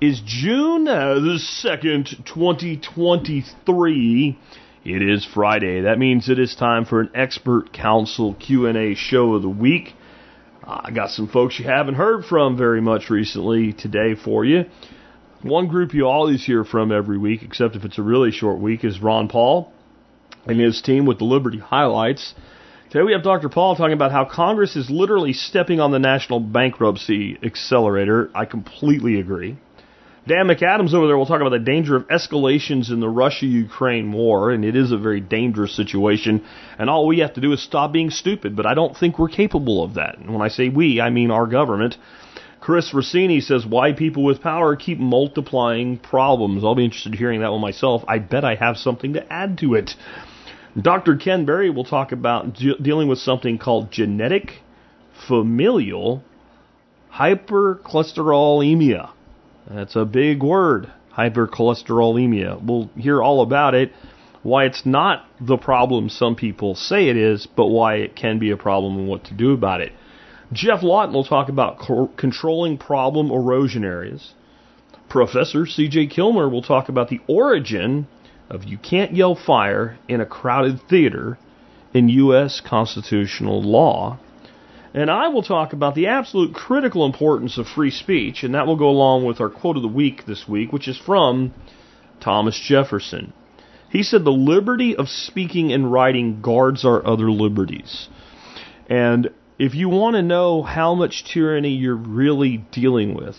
is June uh, the 2nd, 2023. It is Friday. That means it is time for an expert council Q&A show of the week. I got some folks you haven't heard from very much recently today for you. One group you always hear from every week, except if it's a really short week, is Ron Paul and his team with the Liberty Highlights. Today we have Dr. Paul talking about how Congress is literally stepping on the national bankruptcy accelerator. I completely agree. Dan McAdams over there will talk about the danger of escalations in the Russia-Ukraine war, and it is a very dangerous situation, and all we have to do is stop being stupid, but I don't think we're capable of that. And when I say we, I mean our government. Chris Rossini says why people with power keep multiplying problems. I'll be interested in hearing that one myself. I bet I have something to add to it. Dr. Ken Berry will talk about de- dealing with something called genetic familial hypercholesterolemia. That's a big word, hypercholesterolemia. We'll hear all about it, why it's not the problem some people say it is, but why it can be a problem and what to do about it. Geoff Lawton will talk about co- controlling problem erosion areas. Professor C.J. Kilmer will talk about the origin of You Can't Yell Fire in a Crowded Theater in U.S. constitutional law. And I will talk about the absolute critical importance of free speech, and that will go along with our quote of the week this week, which is from Thomas Jefferson. He said, The liberty of speaking and writing guards our other liberties. And if you want to know how much tyranny you're really dealing with,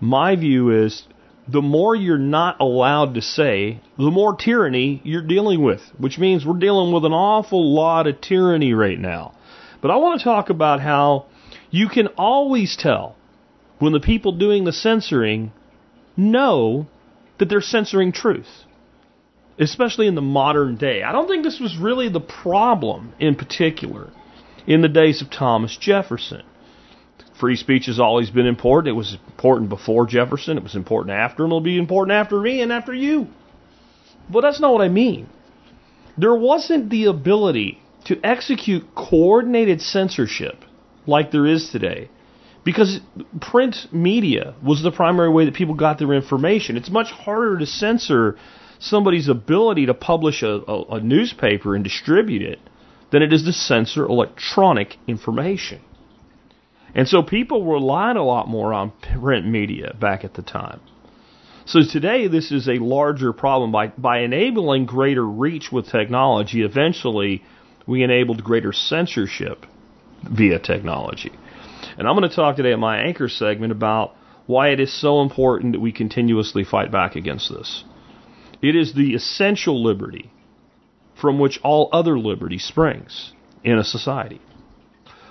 my view is the more you're not allowed to say, the more tyranny you're dealing with, which means we're dealing with an awful lot of tyranny right now. But I want to talk about how you can always tell when the people doing the censoring know that they're censoring truth, especially in the modern day. I don't think this was really the problem in particular in the days of Thomas Jefferson. Free speech has always been important. It was important before Jefferson, it was important after, and it'll be important after me and after you. But that's not what I mean. There wasn't the ability to execute coordinated censorship like there is today because print media was the primary way that people got their information. It's much harder to censor somebody's ability to publish a, a, a newspaper and distribute it than it is to censor electronic information. And so people relied a lot more on print media back at the time. So today, this is a larger problem. By, by enabling greater reach with technology, eventually we enabled greater censorship via technology. And I'm going to talk today in my anchor segment about why it is so important that we continuously fight back against this. It is the essential liberty from which all other liberty springs in a society.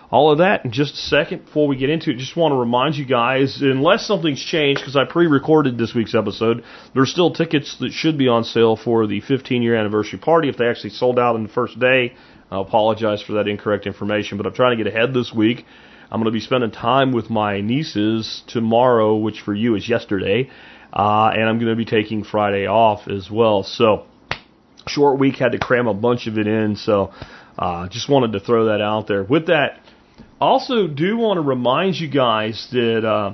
All of that in just a second. Before we get into it, just want to remind you guys, unless something's changed, because I pre-recorded this week's episode, there's still tickets that should be on sale for the 15-year anniversary party. If they actually sold out in the first day, I apologize for that incorrect information, but I'm trying to get ahead this week. I'm going to be spending time with my nieces tomorrow, which for you is yesterday, uh, and I'm going to be taking Friday off as well. So, short week, had to cram a bunch of it in, so uh, just wanted to throw that out there. With that, also do want to remind you guys that uh,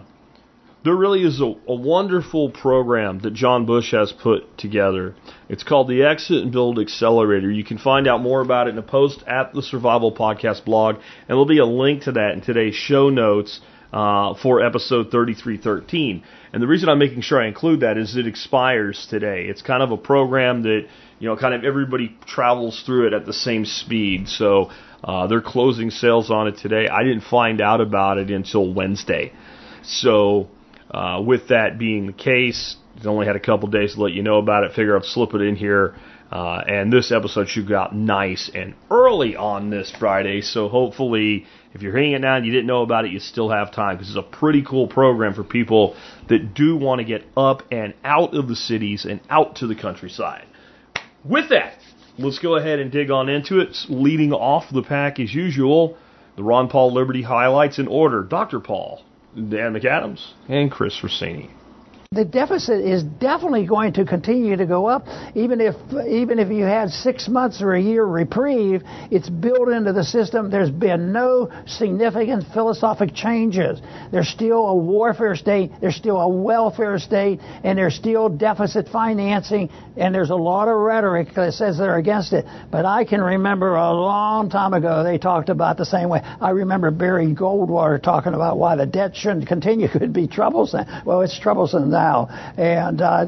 there really is a, a, wonderful program that John Bush has put together. It's called the Exit and Build Accelerator. You can find out more about it in a post at the Survival Podcast blog, and there'll be a link to that in today's show notes. Uh, for episode 3313. And the reason I'm making sure I include that is it expires today. It's kind of a program that, you know, kind of everybody travels through it at the same speed. So uh, they're closing sales on it today. I didn't find out about it until Wednesday. So, uh, with that being the case, only had a couple days to let you know about it. Figure I'll slip it in here Uh, and this episode should go out nice and early on this Friday. So hopefully, if you're hearing it now and you didn't know about it, you still have time because it's a pretty cool program for people that do want to get up and out of the cities and out to the countryside. With that, let's go ahead and dig on into it. Leading off the pack as usual, the Ron Paul Liberty highlights in order. Dr. Paul, Dan McAdams, and Chris Rossini the deficit is definitely going to continue to go up. Even if even if you had six months or a year reprieve it's built into the system. There's been no significant philosophic changes. There's still a warfare state there's still a welfare state and there's still deficit financing and there's a lot of rhetoric that says they're against it. But i can remember a long time ago they talked about the same way. I remember barry goldwater talking about why the debt shouldn't continue. Could be troublesome. Well it's troublesome now. And uh,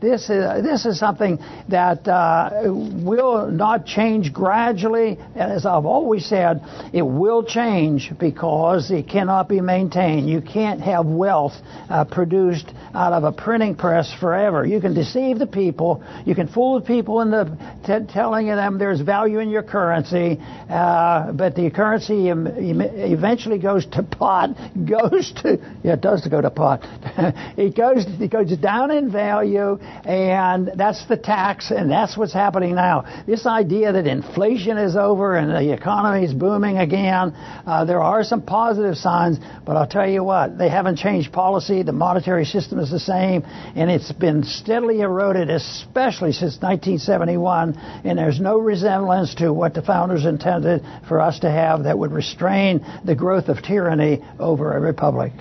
this, is, this is something that uh, will not change gradually. And as I've always said, it will change because it cannot be maintained. You can't have wealth uh, produced out of a printing press forever. You can deceive the people. You can fool the people into t- telling them there's value in your currency, uh, but the currency eventually goes to pot, goes to, yeah, it does go to pot. it goes it goes down in value, and that's the tax, and that's what's happening now. This idea that inflation is over and the economy is booming again, uh, there are some positive signs, but I'll tell you what, they haven't changed policy. The monetary system is the same, and it's been steadily eroded, especially since 1971, and there's no resemblance to what the founders intended for us to have that would restrain the growth of tyranny over a republic.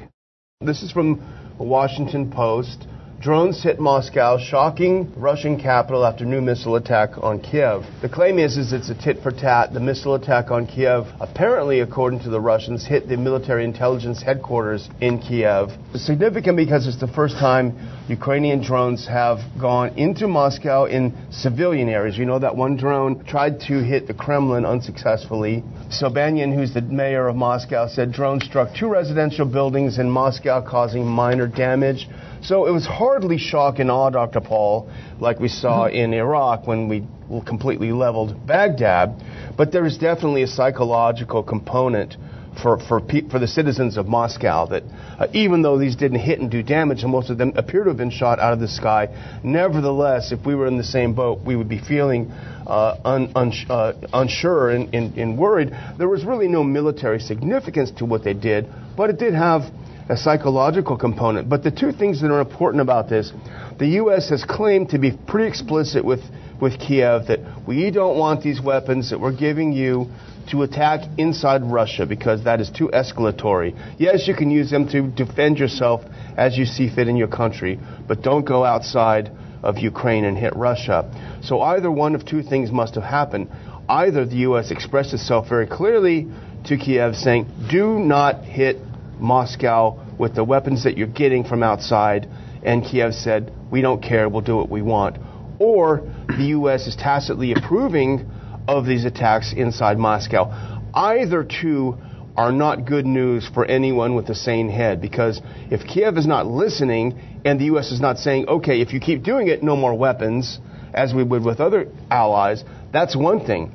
This is from Washington Post. Drones hit Moscow, shocking Russian capital after new missile attack on Kiev. The claim is, is it's a tit for tat. The missile attack on Kiev, apparently, according to the Russians, hit the military intelligence headquarters in Kiev. It's significant because it's the first time Ukrainian drones have gone into Moscow in civilian areas. You know that one drone tried to hit the Kremlin unsuccessfully. Sobyanin, who's the mayor of Moscow, said drones struck two residential buildings in Moscow, causing minor damage. So it was hardly shock and awe, Dr. Paul, like we saw mm-hmm. in Iraq when we completely leveled Baghdad. But there is definitely a psychological component for, for, for the citizens of Moscow that uh, even though these didn't hit and do damage, and most of them appear to have been shot out of the sky, nevertheless, if we were in the same boat, we would be feeling uh, un, un, uh, unsure and, and, and worried. There was really no military significance to what they did, but it did have a psychological component. But the two things that are important about this, the U.S. has claimed to be pretty explicit with, with Kiev that we don't want these weapons that we're giving you to attack inside Russia because that is too escalatory. Yes, you can use them to defend yourself as you see fit in your country, but don't go outside of Ukraine and hit Russia. So either one of two things must have happened. Either the U.S. expressed itself very clearly to Kiev saying, do not hit Moscow with the weapons that you're getting from outside, and Kiev said, we don't care, we'll do what we want. Or the U.S. is tacitly approving of these attacks inside Moscow. Either two are not good news for anyone with a sane head because if Kiev is not listening and the U.S. is not saying, okay, if you keep doing it, no more weapons, as we would with other allies, that's one thing.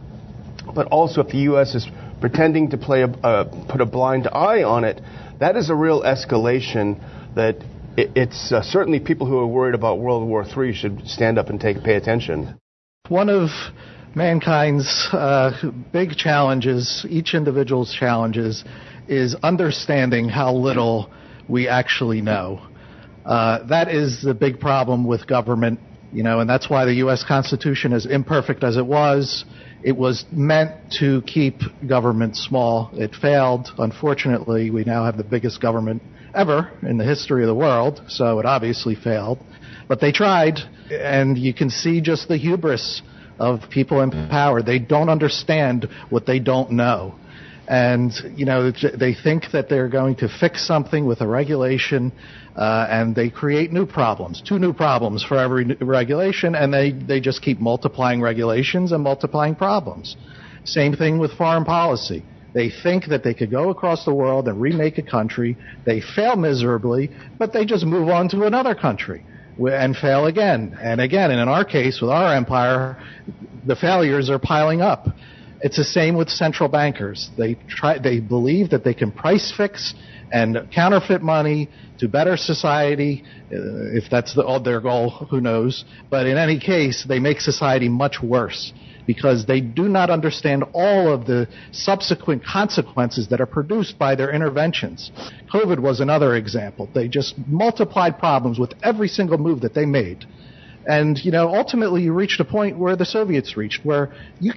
But also, if the U.S. is pretending to play a, uh, put a blind eye on it, that is a real escalation that it, it's uh, certainly people who are worried about World War III should stand up and take pay attention. One of mankind's uh, big challenges, each individual's challenges, is understanding how little we actually know. Uh, that is the big problem with government, you know, and that's why the U.S. Constitution, as imperfect as it was, it was meant to keep government small. It failed. Unfortunately, we now have the biggest government ever in the history of the world, so it obviously failed. But they tried, and you can see just the hubris of people in power. They don't understand what they don't know. And, you know, they think that they're going to fix something with a regulation, uh, and they create new problems, two new problems for every regulation, and they, they just keep multiplying regulations and multiplying problems. Same thing with foreign policy. They think that they could go across the world and remake a country. They fail miserably, but they just move on to another country. and fail again and again. And in our case, with our empire, the failures are piling up. It's the same with central bankers. They try, they believe that they can price fix and counterfeit money to better society, uh, if that's the, their goal, who knows. But in any case, they make society much worse because they do not understand all of the subsequent consequences that are produced by their interventions. COVID was another example. They just multiplied problems with every single move that they made. And, you know, ultimately you reached a point where the Soviets reached, where you,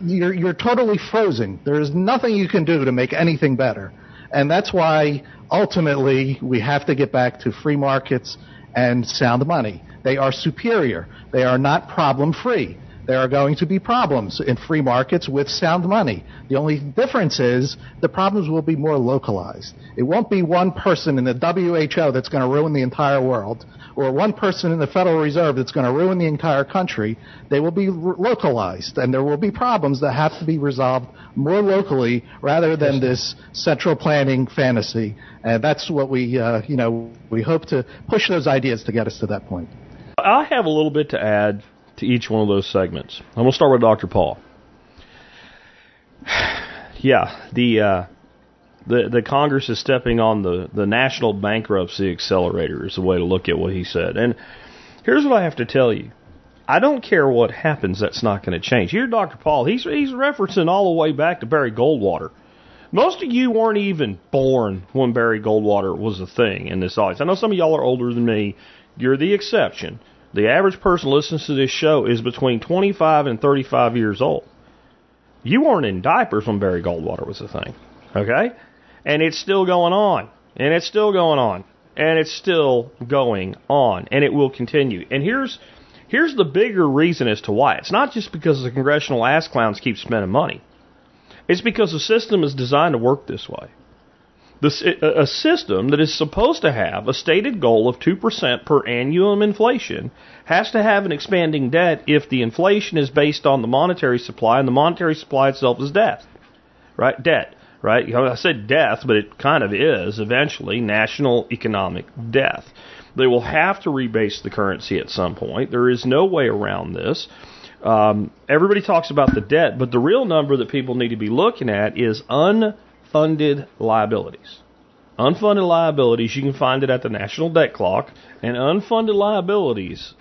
you're, you're totally frozen. There is nothing you can do to make anything better. And that's why ultimately we have to get back to free markets and sound money. They are superior. They are not problem free. There are going to be problems in free markets with sound money. The only difference is the problems will be more localized. It won't be one person in the WHO that's going to ruin the entire world or one person in the Federal Reserve that's going to ruin the entire country. They will be r- localized and there will be problems that have to be resolved more locally rather than this central planning fantasy. And that's what we, uh, you know, we hope to push those ideas to get us to that point. I have a little bit to add to each one of those segments. I'm going to start with Dr. Paul. Yeah, the uh, the the Congress is stepping on the the national bankruptcy accelerator is the way to look at what he said. And here's what I have to tell you. I don't care what happens, that's not going to change. Here, Dr. Paul, he's he's referencing all the way back to Barry Goldwater. Most of you weren't even born when Barry Goldwater was a thing in this audience. I know some of y'all are older than me. You're the exception. The average person listens to this show is between 25 and 35 years old. You weren't in diapers when Barry Goldwater was a thing. Okay? And it's still going on. And it's still going on. And it's still going on. And it will continue. And here's here's the bigger reason as to why. It's not just because the congressional ass clowns keep spending money. It's because the system is designed to work this way. A system that is supposed to have a stated goal of 2% per annum inflation has to have an expanding debt if the inflation is based on the monetary supply and the monetary supply itself is debt. Right? Debt. Right? You know, I said death, but it kind of is eventually national economic death. They will have to rebase the currency at some point. There is no way around this. Um, everybody talks about the debt, but the real number that people need to be looking at is unfunded liabilities. Unfunded liabilities, you can find it at the National Debt Clock, and unfunded liabilities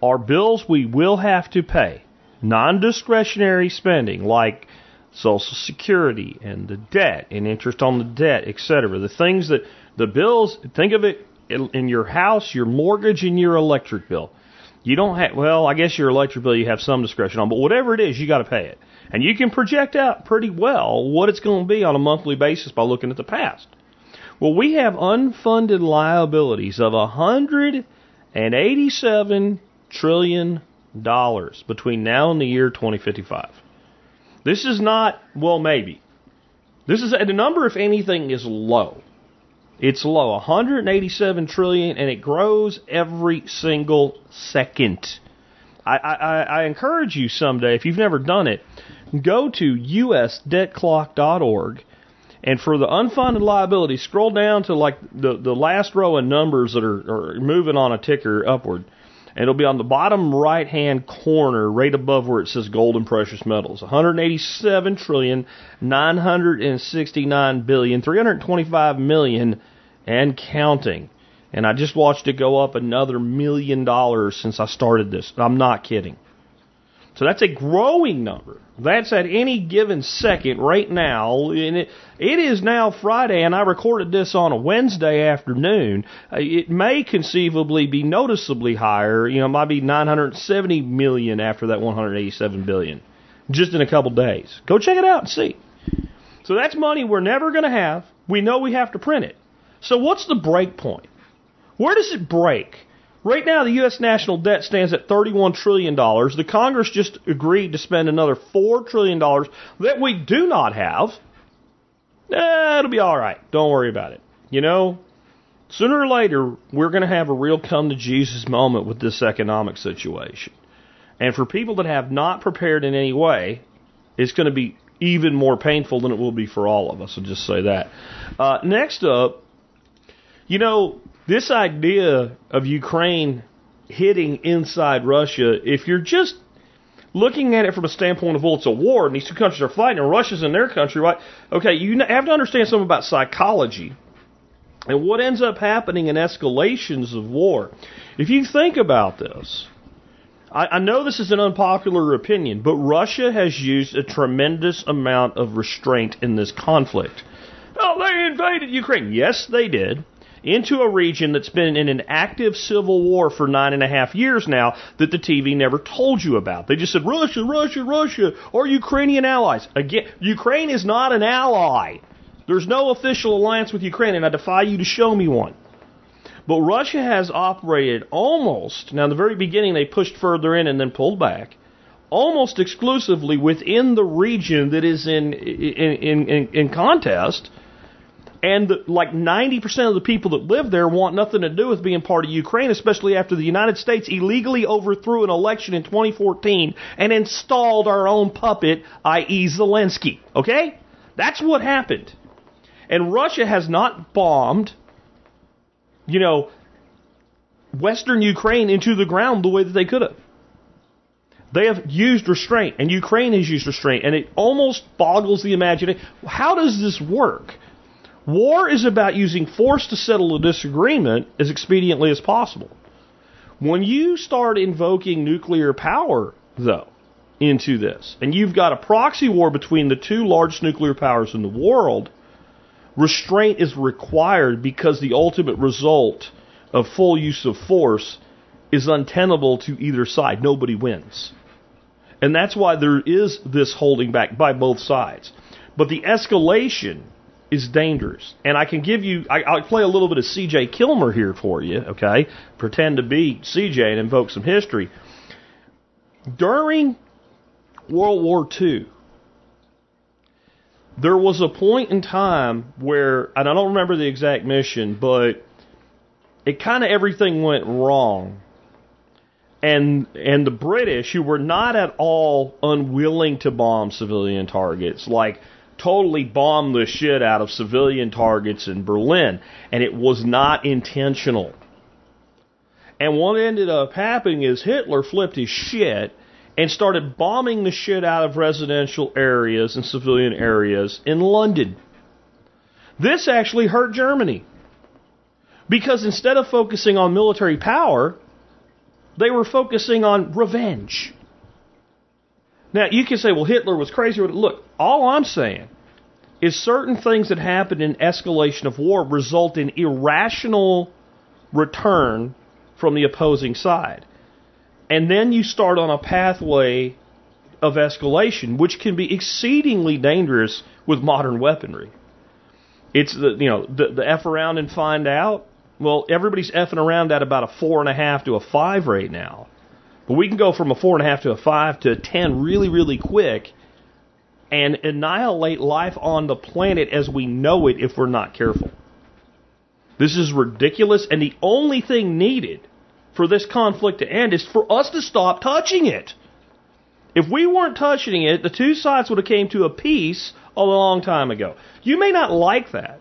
are bills we will have to pay, non discretionary spending like Social Security and the debt and interest on the debt, etc. The things that the bills, think of it in your house, your mortgage, and your electric bill. You don't have, well, I guess your electric bill you have some discretion on, but whatever it is, you got to pay it. And you can project out pretty well what it's going to be on a monthly basis by looking at the past. Well, we have unfunded liabilities of 187 trillion dollars between now and the year 2055. This is not, well, maybe. This is, the number, if anything, is low. It's low, 187 trillion, and it grows every single second. I, I, I encourage you someday, if you've never done it, go to usdebtclock.org, and for the unfunded liability, scroll down to like the, the last row of numbers that are, are moving on a ticker upward. And it'll be on the bottom right hand corner, right above where it says gold and precious metals. 187 trillion, 969 billion, 325 million, and counting. And I just watched it go up another million dollars since I started this. I'm not kidding. So that's a growing number. That's at any given second right now. And it, it is now Friday, and I recorded this on a Wednesday afternoon. Uh, it may conceivably be noticeably higher. You know, it might be 970 million after that 187 billion, just in a couple days. Go check it out and see. So that's money we're never going to have. We know we have to print it. So what's the break point? Where does it break? Right now, the U.S. national debt stands at $31 trillion. The Congress just agreed to spend another $4 trillion that we do not have. Eh, it'll be all right. Don't worry about it. You know, sooner or later, we're going to have a real come to Jesus moment with this economic situation. And for people that have not prepared in any way, it's going to be even more painful than it will be for all of us. I'll just say that. Uh, next up, you know, this idea of Ukraine hitting inside Russia, if you're just looking at it from a standpoint of, well, it's a war and these two countries are fighting and Russia's in their country, right? Okay, you have to understand something about psychology and what ends up happening in escalations of war. If you think about this, I, I know this is an unpopular opinion, but Russia has used a tremendous amount of restraint in this conflict. Oh, they invaded Ukraine. Yes, they did. Into a region that's been in an active civil war for nine and a half years now that the TV never told you about. They just said Russia, Russia, Russia, or Ukrainian allies. Again, Ukraine is not an ally. There's no official alliance with Ukraine, and I defy you to show me one. But Russia has operated almost, now in the very beginning they pushed further in and then pulled back, almost exclusively within the region that is in, in, in, in contest. And the, like 90% of the people that live there want nothing to do with being part of Ukraine, especially after the United States illegally overthrew an election in 2014 and installed our own puppet, i.e., Zelensky. Okay? That's what happened. And Russia has not bombed you know, Western Ukraine into the ground the way that they could have. They have used restraint, and Ukraine has used restraint, and it almost boggles the imagination. How does this work? War is about using force to settle a disagreement as expediently as possible. When you start invoking nuclear power, though, into this, and you've got a proxy war between the two largest nuclear powers in the world, restraint is required because the ultimate result of full use of force is untenable to either side. Nobody wins. And that's why there is this holding back by both sides. But the escalation is dangerous. And I can give you, I, will play a little bit of CJ Kilmer here for you, okay? Pretend to be CJ and invoke some history. During World War II, there was a point in time where, and I don't remember the exact mission, but it kind of everything went wrong. And and the British, who were not at all unwilling to bomb civilian targets, like totally bombed the shit out of civilian targets in Berlin, and it was not intentional. And what ended up happening is Hitler flipped his shit and started bombing the shit out of residential areas and civilian areas in London. This actually hurt Germany. Because instead of focusing on military power, they were focusing on revenge. Now, you can say, well, Hitler was crazy. Look, all I'm saying is certain things that happen in escalation of war result in irrational return from the opposing side. And then you start on a pathway of escalation, which can be exceedingly dangerous with modern weaponry. It's the you know the the f around and find out. Well, everybody's effing around at about a four and a half to a five right now, but we can go from a four and a half to a five to a ten really really quick, and annihilate life on the planet as we know it if we're not careful. This is ridiculous, and the only thing needed for this conflict to end is for us to stop touching it. If we weren't touching it, the two sides would have came to a peace a long time ago. You may not like that,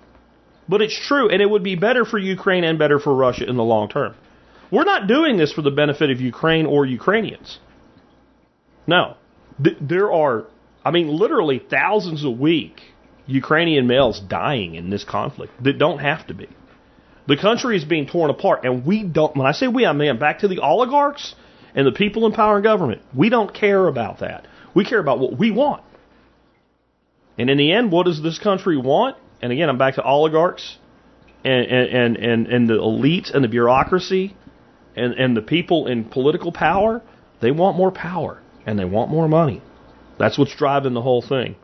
but it's true, and it would be better for Ukraine and better for Russia in the long term. We're not doing this for the benefit of Ukraine or Ukrainians. No. There are, I mean, literally thousands a week Ukrainian males dying in this conflict that don't have to be. The country is being torn apart, and we don't. When I say we, I mean back to the oligarchs and the people in power and government. We don't care about that. We care about what we want. And in the end, what does this country want? And again, I'm back to oligarchs and and and and the elites and the bureaucracy and and the people in political power. They want more power and they want more money. That's what's driving the whole thing.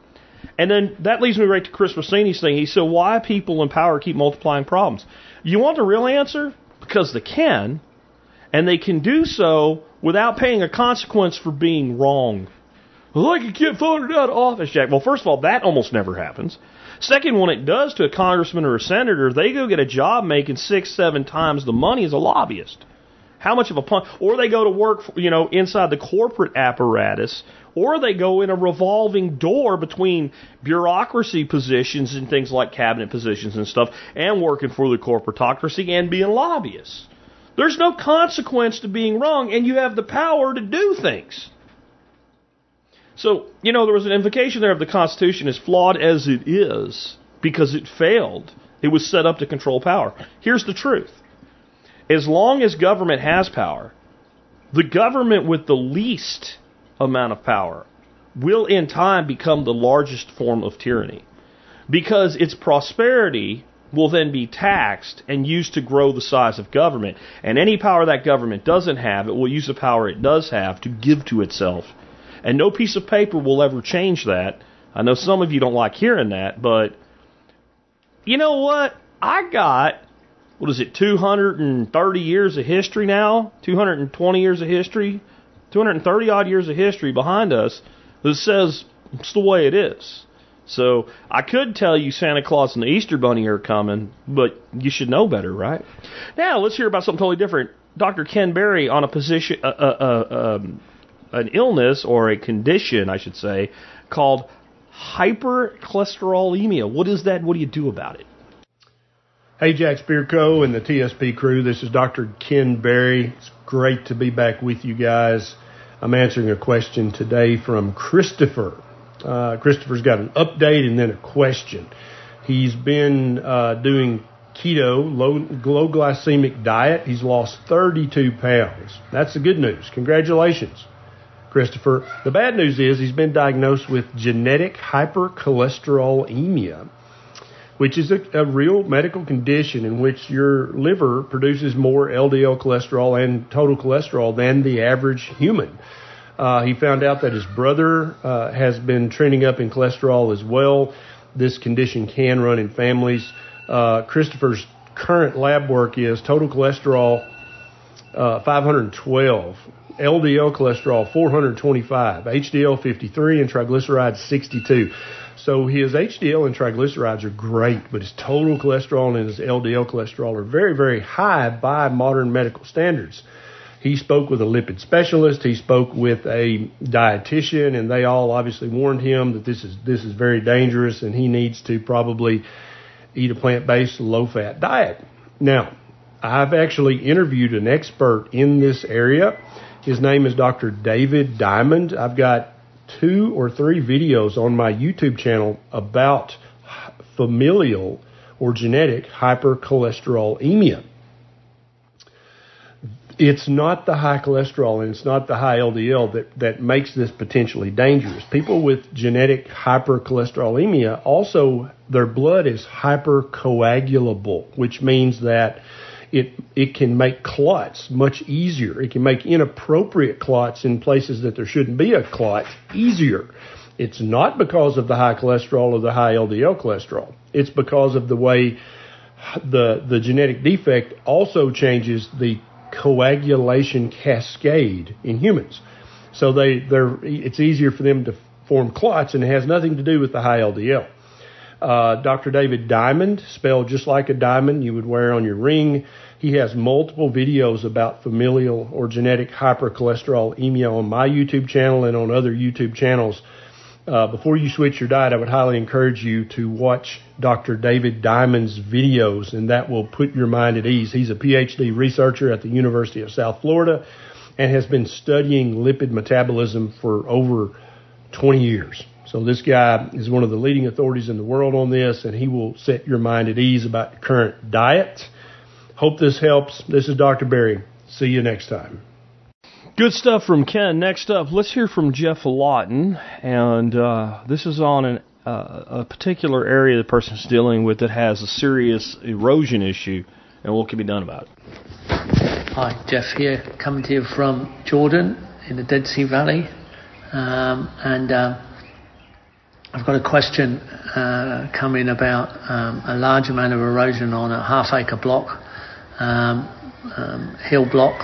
And then that leads me right to Chris Rossini's thing. He said, why people in power keep multiplying problems? You want the real answer? Because they can, and they can do so without paying a consequence for being wrong. I can get voted out of office, Jack. Well, first of all, that almost never happens. Second, when it does to a congressman or a senator, they go get a job making six, seven times the money as a lobbyist. How much of a pun? Or they go to work, you know, inside the corporate apparatus or they go in a revolving door between bureaucracy positions and things like cabinet positions and stuff, and working for the corporatocracy and being lobbyists. There's no consequence to being wrong, and you have the power to do things. So, you know, there was an invocation there of the Constitution, as flawed as it is, because it failed. It was set up to control power. Here's the truth as long as government has power, the government with the least amount of power will in time become the largest form of tyranny. Because its prosperity will then be taxed and used to grow the size of government. And any power that government doesn't have, it will use the power it does have to give to itself. And no piece of paper will ever change that. I know some of you don't like hearing that, but you know what? I got, what is it, 230 years of history now? 220 years of history? 230 odd years of history behind us that says it's the way it is. So I could tell you Santa Claus and the Easter Bunny are coming, but you should know better, right? Now let's hear about something totally different. Dr. Ken Berry on a position, uh, uh, uh, um, an illness or a condition, I should say, called hypercholesterolemia. What is that? What do you do about it? Hey, Jack Spirko and the TSP crew. This is Dr. Ken Berry. It's great to be back with you guys. I'm answering a question today from Christopher. Uh, Christopher's got an update and then a question. He's been uh, doing keto, low, low glycemic diet. He's lost 32 pounds. That's the good news. Congratulations, Christopher. The bad news is he's been diagnosed with genetic hypercholesterolemia, which is a, a real medical condition in which your liver produces more LDL cholesterol and total cholesterol than the average human. Uh, he found out that his brother uh, has been trending up in cholesterol as well. This condition can run in families. Uh, Christopher's current lab work is total cholesterol uh, 512, LDL cholesterol 425, HDL 53, and triglycerides 62. So his HDL and triglycerides are great, but his total cholesterol and his LDL cholesterol are very, very high by modern medical standards. He spoke with a lipid specialist. He spoke with a dietitian, and they all obviously warned him that this is this is very dangerous, and he needs to probably eat a plant-based, low-fat diet. Now, I've actually interviewed an expert in this area. His name is Dr. David Diamond. I've got two or three videos on my YouTube channel about familial or genetic hypercholesterolemia it's not the high cholesterol and it's not the high LDL that, that makes this potentially dangerous. People with genetic hypercholesterolemia also, their blood is hypercoagulable, which means that it, it can make clots much easier. It can make inappropriate clots in places that there shouldn't be a clot easier. It's not because of the high cholesterol or the high LDL cholesterol. It's because of the way the, the genetic defect also changes the coagulation cascade in humans. So they, they're, it's easier for them to form clots, and it has nothing to do with the high LDL. Uh, Dr. David Diamond, spelled just like a diamond you would wear on your ring. He has multiple videos about familial or genetic hypercholesterolemia on my YouTube channel and on other YouTube channels uh, before you switch your diet, I would highly encourage you to watch Dr. David Diamond's videos, and that will put your mind at ease. He's a PhD researcher at the University of South Florida and has been studying lipid metabolism for over 20 years. So this guy is one of the leading authorities in the world on this, and he will set your mind at ease about the current diet. Hope this helps. This is Dr. Berry. See you next time. Good stuff from Ken. Next up, let's hear from Geoff Lawton, and uh, this is on an, uh, a particular area the person's dealing with that has a serious erosion issue, and what can be done about it. Hi, Geoff here, coming to you from Jordan in the Dead Sea Valley, um, and uh, I've got a question uh, coming about um, a large amount of erosion on a half-acre block, um, um hill block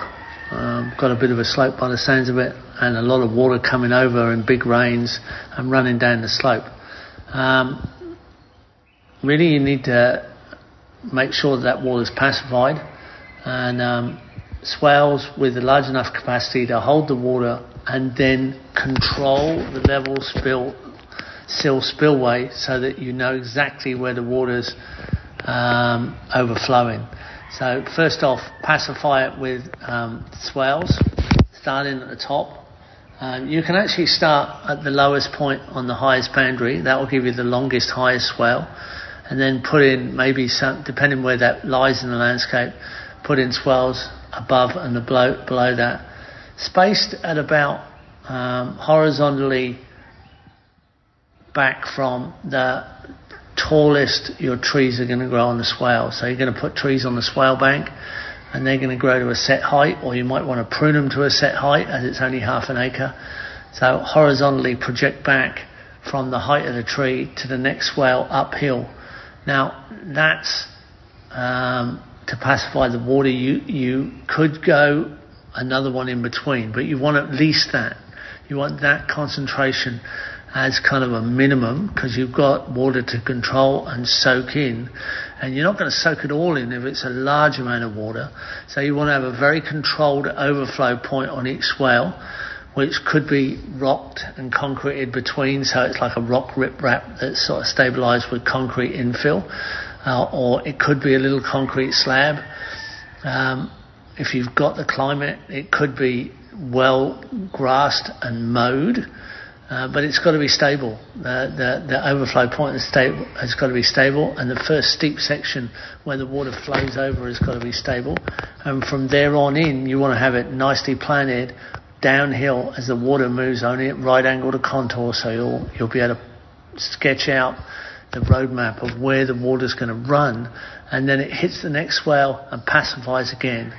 um, got a bit of a slope by the sounds of it, and a lot of water coming over in big rains and running down the slope. Um, really, you need to make sure that, that water is pacified and swales with a large enough capacity to hold the water and then control the level spill, sill spillway so that you know exactly where the water's um, overflowing. So first off, pacify it with um, swales, starting at the top. Um, you can actually start at the lowest point on the highest boundary. That will give you the longest, highest swale. And then put in maybe some, depending where that lies in the landscape, put in swales above and below, below that. Spaced at about um, horizontally back from the tallest your trees are going to grow on the swale. So you're going to put trees on the swale bank and they're going to grow to a set height, or you might want to prune them to a set height as it's only half an acre. So horizontally project back from the height of the tree to the next swale uphill. Now that's um, to pacify the water. You you could go another one in between, but you want at least that. You want that concentration as kind of a minimum because you've got water to control and soak in. And you're not going to soak it all in if it's a large amount of water. So you want to have a very controlled overflow point on each swale, which could be rocked and concreted between. So it's like a rock riprap that's sort of stabilized with concrete infill. Uh, or it could be a little concrete slab. Um, if you've got the climate, it could be well grassed and mowed. Uh, but it's got to be stable. Uh, the, the overflow point is stable, has got to be stable, and the first steep section where the water flows over has got to be stable. And from there on in, you want to have it nicely planted downhill as the water moves only at right angle to contour, so you'll you'll be able to sketch out the roadmap of where the water's going to run, and then it hits the next swale and pacifies again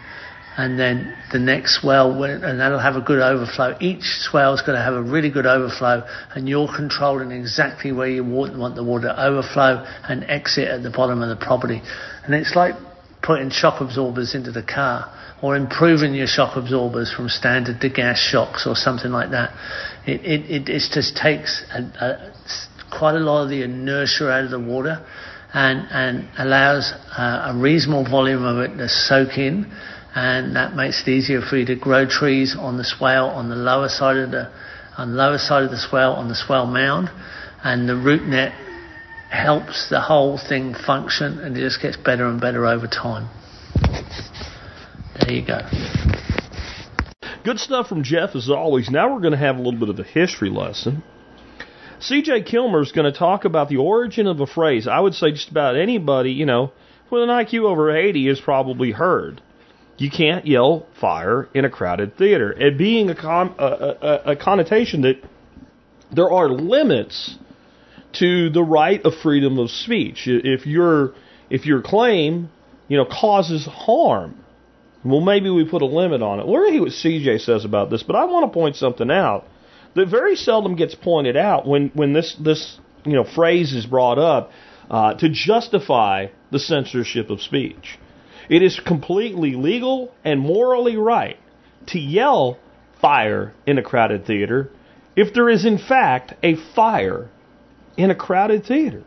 and then the next swale, and that'll have a good overflow. Each swale's going to have a really good overflow, and you're controlling exactly where you want the water to overflow and exit at the bottom of the property. And it's like putting shock absorbers into the car, or improving your shock absorbers from standard to gas shocks, or something like that. It it it, it just takes a, a, quite a lot of the inertia out of the water, and and allows uh, a reasonable volume of it to soak in and that makes it easier for you to grow trees on the swale on the lower side of the on the lower side of the swale on the swale mound, and the root net helps the whole thing function, and it just gets better and better over time. There you go. Good stuff from Geoff as always. Now we're going to have a little bit of a history lesson. CJ Kilmer is going to talk about the origin of a phrase. I would say just about anybody, you know, with an IQ over 80 has probably heard. You can't yell fire in a crowded theater. It being a, con- a, a, a connotation that there are limits to the right of freedom of speech. If your if your claim, you know, causes harm, well, maybe we put a limit on it. We'll hear what CJ says about this, but I want to point something out that very seldom gets pointed out when when this this you know phrase is brought up uh, to justify the censorship of speech. It is completely legal and morally right to yell fire in a crowded theater if there is in fact a fire in a crowded theater.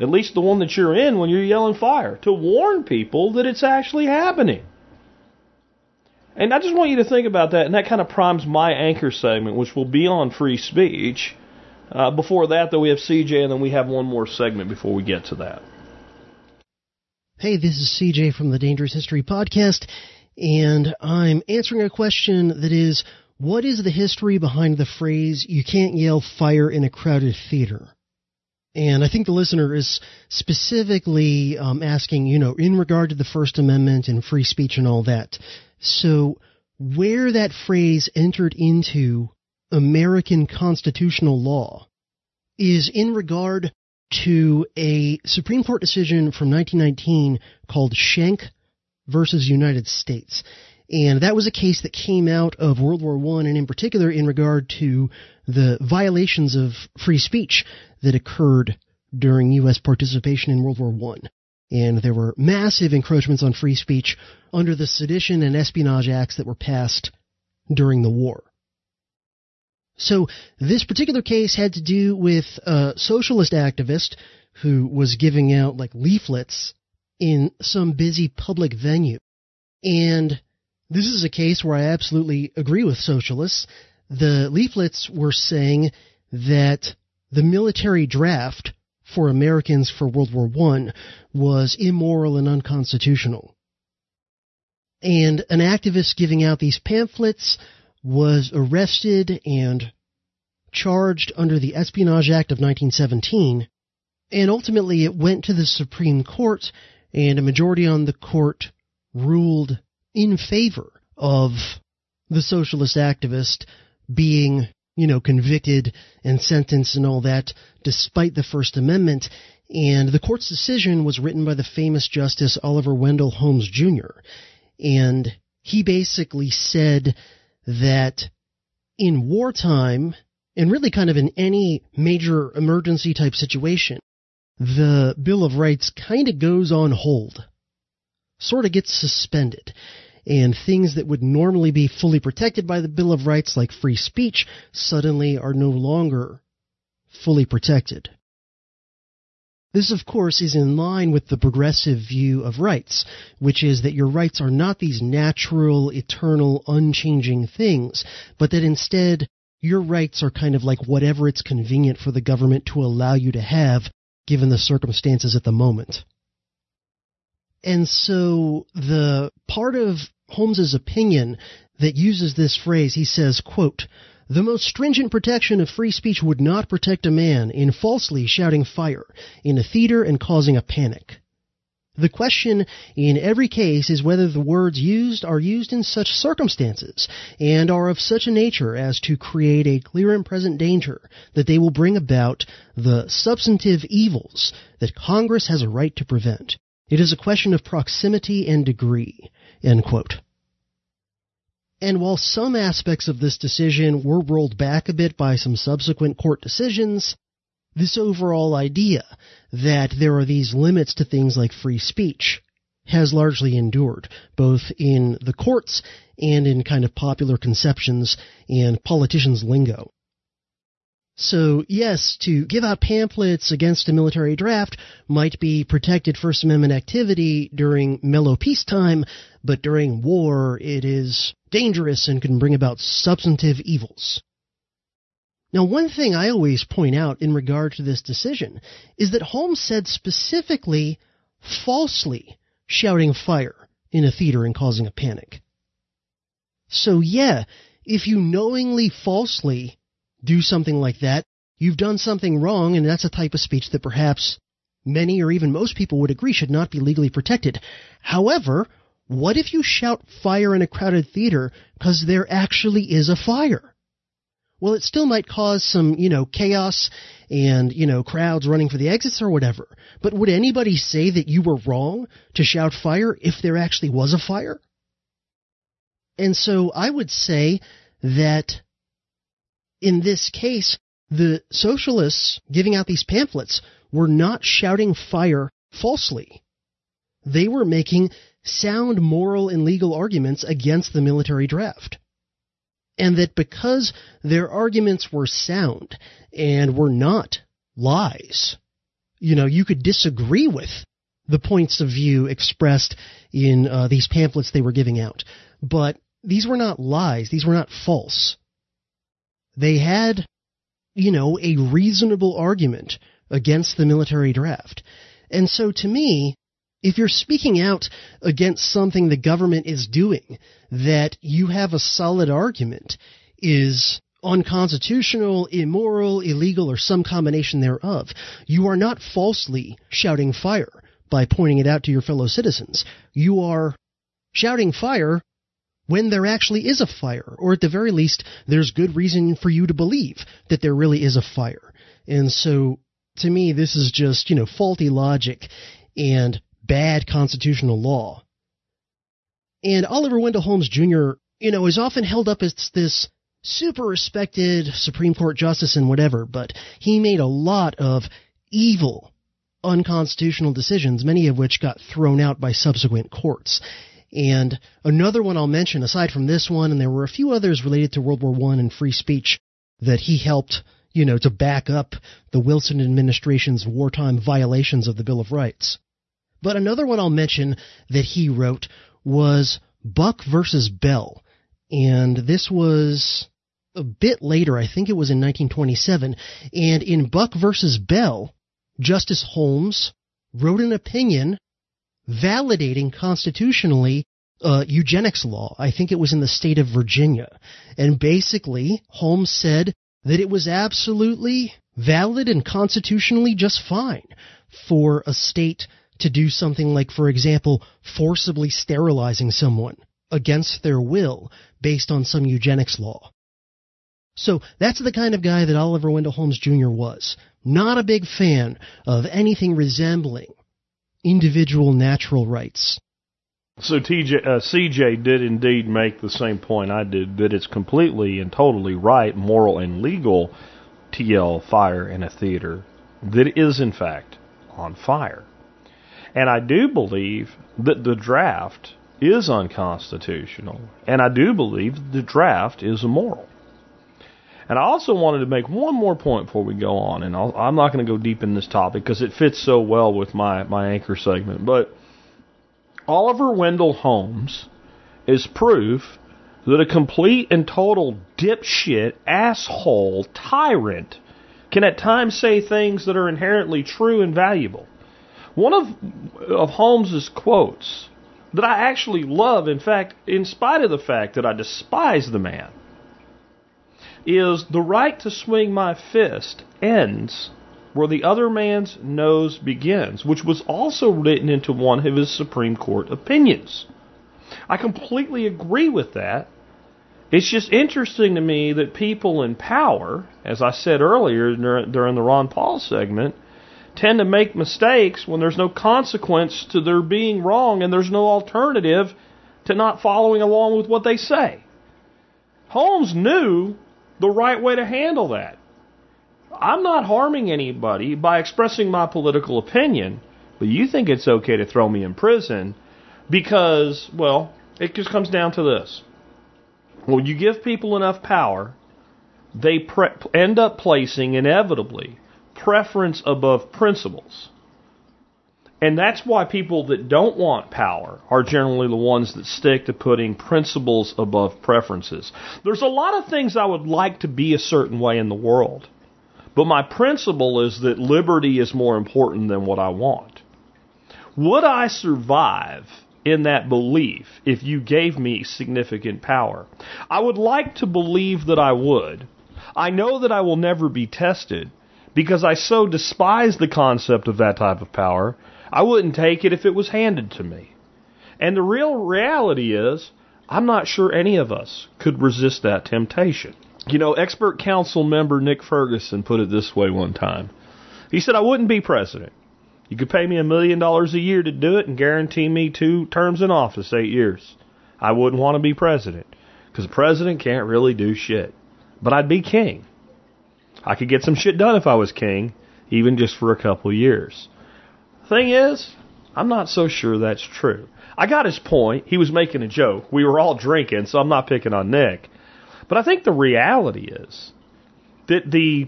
At least the one that you're in when you're yelling fire, to warn people that it's actually happening. And I just want you to think about that, and that kind of primes my anchor segment, which will be on free speech. Uh, before that, though, we have CJ, and then we have one more segment before we get to that. Hey, this is CJ from the Dangerous History Podcast, and I'm answering a question that is, what is the history behind the phrase, you can't yell fire in a crowded theater? And I think the listener is specifically um, asking, you know, in regard to the First Amendment and free speech and all that. So, where that phrase entered into American constitutional law is in regard to a Supreme Court decision from 1919 called Schenck versus United States. And that was a case that came out of World War I, and in particular in regard to the violations of free speech that occurred during U.S. participation in World War I. And there were massive encroachments on free speech under the Sedition and Espionage Acts that were passed during the war. So this particular case had to do with a socialist activist who was giving out like leaflets in some busy public venue. And this is a case where I absolutely agree with socialists. The leaflets were saying that the military draft for Americans for World War I was immoral and unconstitutional. And an activist giving out these pamphlets was arrested and charged under the Espionage Act of 1917. And ultimately it went to the Supreme Court and a majority on the court ruled in favor of the socialist activist being, you know, convicted and sentenced and all that despite the First Amendment. And the court's decision was written by the famous Justice Oliver Wendell Holmes Jr. And he basically said that in wartime, and really kind of in any major emergency type situation, the Bill of Rights kind of goes on hold, sort of gets suspended. And things that would normally be fully protected by the Bill of Rights, like free speech, suddenly are no longer fully protected. This, of course, is in line with the progressive view of rights, which is that your rights are not these natural, eternal, unchanging things, but that instead your rights are kind of like whatever it's convenient for the government to allow you to have given the circumstances at the moment. And so the part of Holmes's opinion that uses this phrase, he says, quote, the most stringent protection of free speech would not protect a man in falsely shouting fire in a theater and causing a panic. The question in every case is whether the words used are used in such circumstances and are of such a nature as to create a clear and present danger that they will bring about the substantive evils that Congress has a right to prevent. It is a question of proximity and degree. And while some aspects of this decision were rolled back a bit by some subsequent court decisions, this overall idea that there are these limits to things like free speech has largely endured, both in the courts and in kind of popular conceptions and politicians' lingo. So, yes, to give out pamphlets against a military draft might be protected First Amendment activity during mellow peacetime, but during war it is dangerous and can bring about substantive evils. Now, one thing I always point out in regard to this decision is that Holmes said specifically falsely shouting fire in a theater and causing a panic. So yeah, if you knowingly falsely do something like that, you've done something wrong and that's a type of speech that perhaps many or even most people would agree should not be legally protected. However, what if you shout fire in a crowded theater because there actually is a fire? Well, it still might cause some, you know, chaos and, you know, crowds running for the exits or whatever. But would anybody say that you were wrong to shout fire if there actually was a fire? And so I would say that in this case, the socialists giving out these pamphlets were not shouting fire falsely. They were making sound moral and legal arguments against the military draft and that because their arguments were sound and were not lies, you know, you could disagree with the points of view expressed in uh, these pamphlets they were giving out, but these were not lies. These were not false. They had, you know, a reasonable argument against the military draft. And so to me, if you're speaking out against something the government is doing that you have a solid argument is unconstitutional, immoral, illegal, or some combination thereof, you are not falsely shouting fire by pointing it out to your fellow citizens. You are shouting fire when there actually is a fire, or at the very least, there's good reason for you to believe that there really is a fire. And so, to me, this is just, you know, faulty logic and bad constitutional law. And Oliver Wendell Holmes Jr., you know, is often held up as this super respected Supreme Court justice and whatever, but he made a lot of evil, unconstitutional decisions, many of which got thrown out by subsequent courts. And another one I'll mention, aside from this one, and there were a few others related to World War I and free speech that he helped, you know, to back up the Wilson administration's wartime violations of the Bill of Rights. But another one I'll mention that he wrote was Buck versus Bell. And this was a bit later, I think it was in 1927. And in Buck versus Bell, Justice Holmes wrote an opinion validating constitutionally uh, eugenics law. I think it was in the state of Virginia. And basically, Holmes said that it was absolutely valid and constitutionally just fine for a state to do something like, for example, forcibly sterilizing someone against their will based on some eugenics law. So that's the kind of guy that Oliver Wendell Holmes Jr. was. Not a big fan of anything resembling individual natural rights. So TJ, uh, CJ did indeed make the same point I did that it's completely and totally right, moral and legal to yell fire in a theater that is in fact on fire. And I do believe that the draft is unconstitutional, and I do believe the draft is immoral. And I also wanted to make one more point before we go on, and i am not going to go deep in this topic because it fits so well with my, my anchor segment. But Oliver Wendell Holmes is proof that a complete and total dipshit, asshole, tyrant can at times say things that are inherently true and valuable. One of, of Holmes's quotes that I actually love, in fact, in spite of the fact that I despise the man, is the right to swing my fist ends where the other man's nose begins, which was also written into one of his Supreme Court opinions. I completely agree with that. It's just interesting to me that people in power, as I said earlier during the Ron Paul segment, tend to make mistakes when there's no consequence to their being wrong and there's no alternative to not following along with what they say. Holmes knew the right way to handle that. I'm not harming anybody by expressing my political opinion, but you think it's okay to throw me in prison because, well, it just comes down to this. When you give people enough power, they pre- end up placing inevitably preference above principles. And that's why people that don't want power are generally the ones that stick to putting principles above preferences. There's a lot of things I would like to be a certain way in the world, but my principle is that liberty is more important than what I want. Would I survive in that belief if you gave me significant power? I would like to believe that I would. I know that I will never be tested because I so despise the concept of that type of power I wouldn't take it if it was handed to me. And the real reality is, I'm not sure any of us could resist that temptation. You know, expert council member Nick Ferguson put it this way one time. He said, I wouldn't be president. You could pay me a million dollars a year to do it and guarantee me two terms in office, eight years. I wouldn't want to be president because the president can't really do shit. But I'd be king. I could get some shit done if I was king, even just for a couple years. Thing is, I'm not so sure that's true. I got his point. He was making a joke. We were all drinking, so I'm not picking on Nick. But I think the reality is that the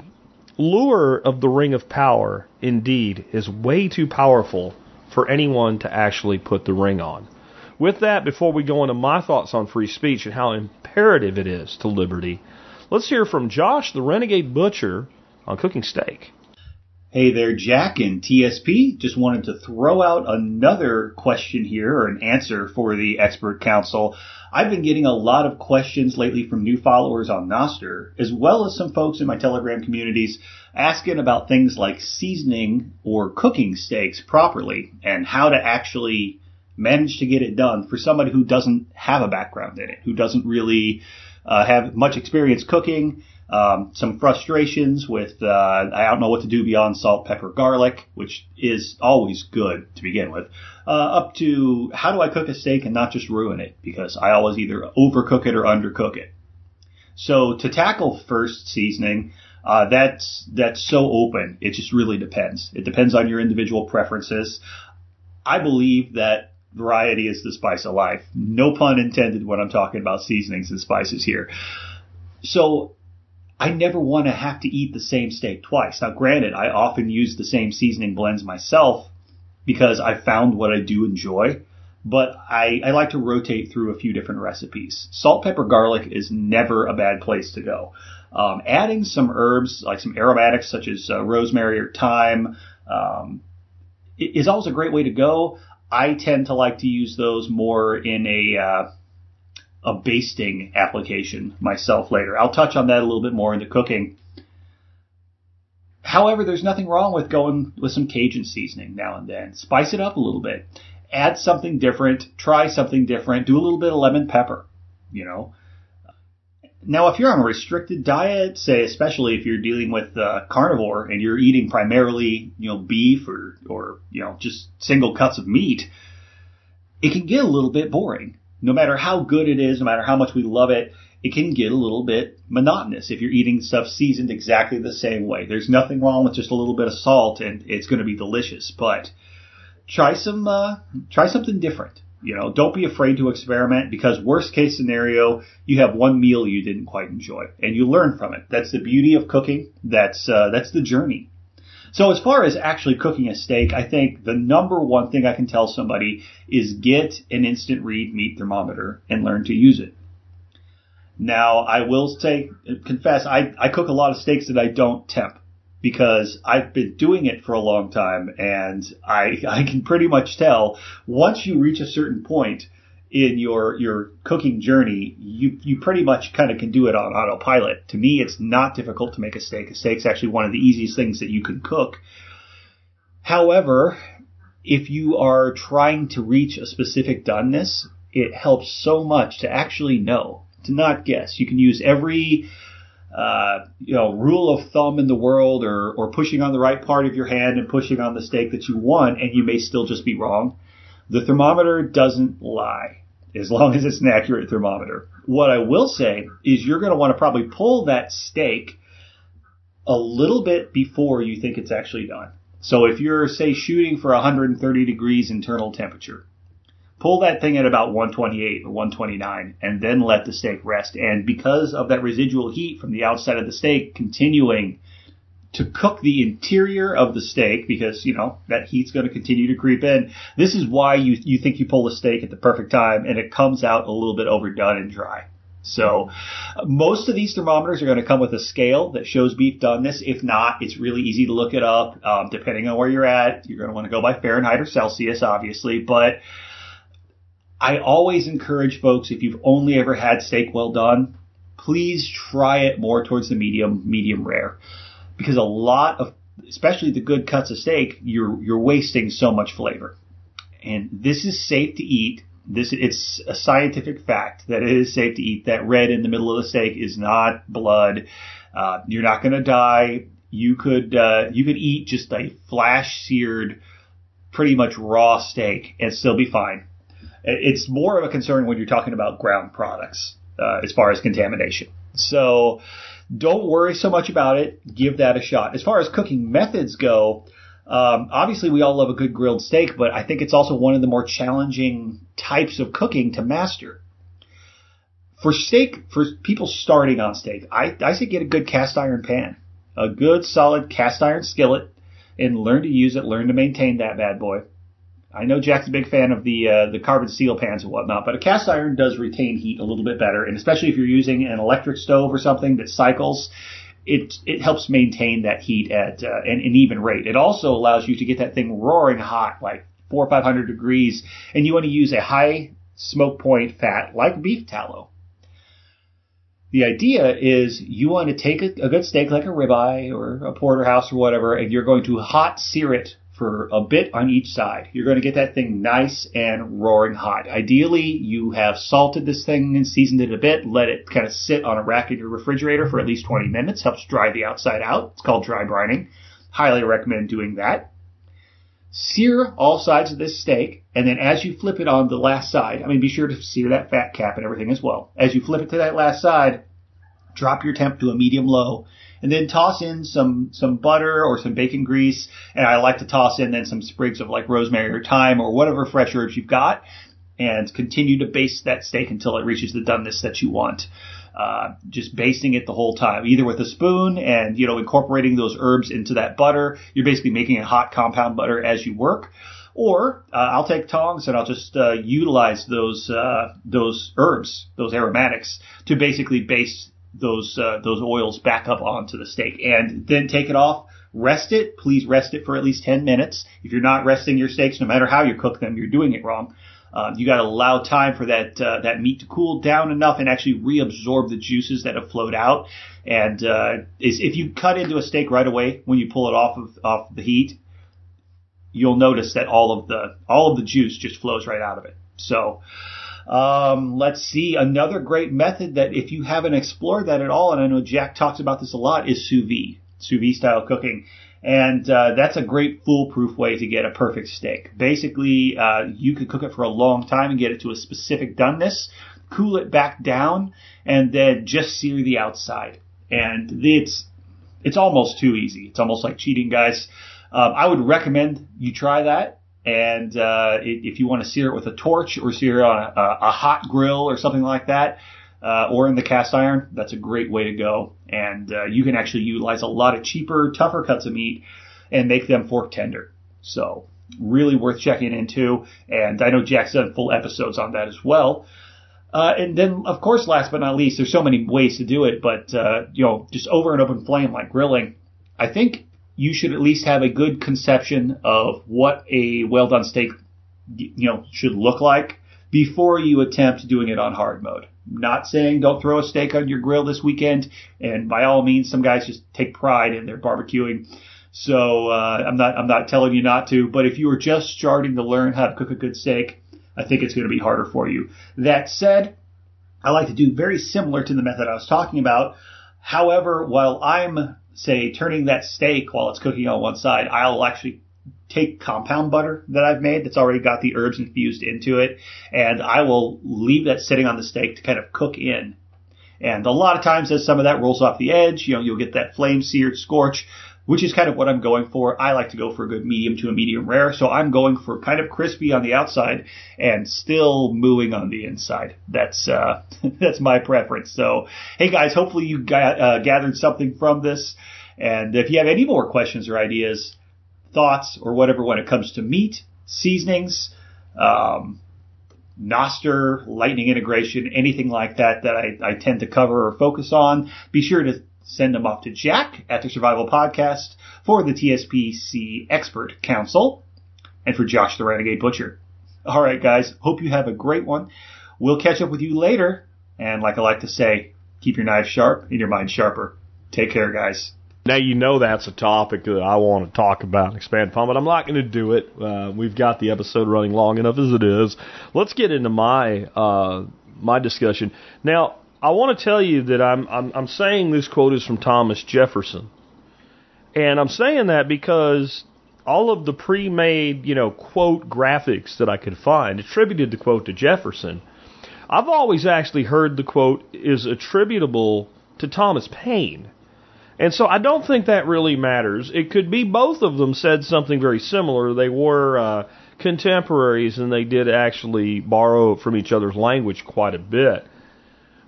lure of the Ring of Power, indeed, is way too powerful for anyone to actually put the ring on. With that, before we go into my thoughts on free speech and how imperative it is to liberty, let's hear from Josh, the Renegade Butcher, on cooking steak. Hey there, Jack and TSP. Just wanted to throw out another question here or an answer for the expert council. I've been getting a lot of questions lately from new followers on Nostr, as well as some folks in my Telegram communities asking about things like seasoning or cooking steaks properly and how to actually manage to get it done for somebody who doesn't have a background in it, who doesn't really uh, have much experience cooking um, some frustrations with uh, I don't know what to do beyond salt, pepper, garlic, which is always good to begin with, uh, up to how do I cook a steak and not just ruin it because I always either overcook it or undercook it. So to tackle first seasoning, uh, that's that's so open. It just really depends. It depends on your individual preferences. I believe that variety is the spice of life. No pun intended when I'm talking about seasonings and spices here. So I never want to have to eat the same steak twice. Now, granted, I often use the same seasoning blends myself because I found what I do enjoy, but I, I like to rotate through a few different recipes. Salt, pepper, garlic is never a bad place to go. Um, adding some herbs, like some aromatics such as uh, rosemary or thyme, um, is always a great way to go. I tend to like to use those more in a uh, a basting application myself later. I'll touch on that a little bit more in the cooking. However, there's nothing wrong with going with some Cajun seasoning now and then. Spice it up a little bit. Add something different. Try something different. Do a little bit of lemon pepper. You know. Now, if you're on a restricted diet, say especially if you're dealing with uh, carnivore and you're eating primarily, you know, beef or or you know just single cuts of meat, it can get a little bit boring. No matter how good it is, no matter how much we love it, it can get a little bit monotonous if you're eating stuff seasoned exactly the same way. There's nothing wrong with just a little bit of salt and it's going to be delicious, but try some, uh, try something different. You know, don't be afraid to experiment because worst case scenario, you have one meal you didn't quite enjoy and you learn from it. That's the beauty of cooking. That's, uh, that's the journey. So as far as actually cooking a steak, I think the number one thing I can tell somebody is get an instant read meat thermometer and learn to use it. Now, I will say, confess, I, I cook a lot of steaks that I don't temp because I've been doing it for a long time and I, I can pretty much tell once you reach a certain point in your, your cooking journey, you, you pretty much kind of can do it on autopilot. To me, it's not difficult to make a steak. A steak's actually one of the easiest things that you can cook. However, if you are trying to reach a specific doneness, it helps so much to actually know to not guess. You can use every uh, you know rule of thumb in the world, or or pushing on the right part of your hand and pushing on the steak that you want, and you may still just be wrong. The thermometer doesn't lie as long as it's an accurate thermometer. What I will say is you're going to want to probably pull that steak a little bit before you think it's actually done. So if you're say shooting for 130 degrees internal temperature, pull that thing at about 128 or 129 and then let the steak rest. And because of that residual heat from the outside of the steak continuing to cook the interior of the steak because, you know, that heat's going to continue to creep in. This is why you, you think you pull the steak at the perfect time and it comes out a little bit overdone and dry. So most of these thermometers are going to come with a scale that shows beef doneness. If not, it's really easy to look it up. Um, depending on where you're at, you're going to want to go by Fahrenheit or Celsius, obviously. But I always encourage folks, if you've only ever had steak well done, please try it more towards the medium, medium rare. Because a lot of, especially the good cuts of steak, you're, you're wasting so much flavor. And this is safe to eat. This, it's a scientific fact that it is safe to eat. That red in the middle of the steak is not blood. Uh, you're not going to die. You could, uh, you could eat just a flash seared, pretty much raw steak and still be fine. It's more of a concern when you're talking about ground products uh, as far as contamination. So don't worry so much about it. Give that a shot. As far as cooking methods go, um, obviously we all love a good grilled steak, but I think it's also one of the more challenging types of cooking to master. For steak, for people starting on steak, I, I say get a good cast iron pan, a good solid cast iron skillet, and learn to use it, learn to maintain that bad boy. I know Jack's a big fan of the uh, the carbon steel pans and whatnot, but a cast iron does retain heat a little bit better, and especially if you're using an electric stove or something that cycles, it it helps maintain that heat at uh, an, an even rate. It also allows you to get that thing roaring hot, like four or five hundred degrees, and you want to use a high smoke point fat like beef tallow. The idea is you want to take a, a good steak like a ribeye or a porterhouse or whatever, and you're going to hot sear it for a bit on each side. You're going to get that thing nice and roaring hot. Ideally, you have salted this thing and seasoned it a bit. Let it kind of sit on a rack in your refrigerator for at least 20 minutes. Helps dry the outside out. It's called dry brining. Highly recommend doing that. Sear all sides of this steak, and then as you flip it on the last side, I mean, be sure to sear that fat cap and everything as well. As you flip it to that last side, drop your temp to a medium low and then toss in some some butter or some bacon grease, and I like to toss in then some sprigs of like rosemary or thyme or whatever fresh herbs you've got, and continue to baste that steak until it reaches the doneness that you want. Uh, just basting it the whole time, either with a spoon and you know incorporating those herbs into that butter. You're basically making a hot compound butter as you work. Or uh, I'll take tongs and I'll just uh, utilize those uh, those herbs, those aromatics, to basically baste those uh, those oils back up onto the steak, and then take it off, rest it. Please rest it for at least 10 minutes. If you're not resting your steaks, no matter how you cook them, you're doing it wrong. Uh, you got to allow time for that uh, that meat to cool down enough and actually reabsorb the juices that have flowed out. And uh, is if you cut into a steak right away when you pull it off of off the heat, you'll notice that all of the all of the juice just flows right out of it. So. Um, let's see. Another great method that if you haven't explored that at all, and I know Jack talks about this a lot, is sous vide, sous vide style cooking. And uh, that's a great foolproof way to get a perfect steak. Basically, uh, you could cook it for a long time and get it to a specific doneness, cool it back down, and then just sear the outside. And it's it's almost too easy. It's almost like cheating, guys. Um, I would recommend you try that. And uh, if you want to sear it with a torch or sear it on a, a hot grill or something like that, uh, or in the cast iron, that's a great way to go. And uh, you can actually utilize a lot of cheaper, tougher cuts of meat and make them fork tender. So really worth checking into. And I know Jack's done full episodes on that as well. Uh, and then, of course, last but not least, there's so many ways to do it, but uh, you know, just over an open flame like grilling. I think you should at least have a good conception of what a well done steak, you know, should look like before you attempt doing it on hard mode. Not saying don't throw a steak on your grill this weekend, and by all means, some guys just take pride in their barbecuing. So uh, I'm not I'm not telling you not to, but if you are just starting to learn how to cook a good steak, I think it's going to be harder for you. That said, I like to do very similar to the method I was talking about. However, while I'm say turning that steak while it's cooking on one side, I'll actually take compound butter that I've made that's already got the herbs infused into it, and I will leave that sitting on the steak to kind of cook in. And a lot of times as some of that rolls off the edge, you know, you'll get that flame seared scorch, which is kind of what I'm going for. I like to go for a good medium to a medium rare, so I'm going for kind of crispy on the outside and still mooing on the inside. That's uh, that's my preference. So, hey guys, hopefully you got, uh, gathered something from this. And if you have any more questions or ideas, thoughts, or whatever when it comes to meat, seasonings, um, Nostr, Lightning integration, anything like that that I, I tend to cover or focus on, be sure to send them off to Jack at the Survival Podcast for the TSPC Expert Council and for Josh the Renegade Butcher. All right, guys. Hope you have a great one. We'll catch up with you later. And like I like to say, keep your knife sharp and your mind sharper. Take care, guys. Now you know that's a topic that I want to talk about and expand upon, but I'm not going to do it. Uh, we've got the episode running long enough as it is. Let's get into my uh, my discussion now. I want to tell you that I'm, I'm I'm saying this quote is from Thomas Jefferson, and I'm saying that because all of the pre-made you know quote graphics that I could find attributed the quote to Jefferson. I've always actually heard the quote is attributable to Thomas Paine. And so I don't think that really matters. It could be both of them said something very similar. They were uh, contemporaries and they did actually borrow from each other's language quite a bit.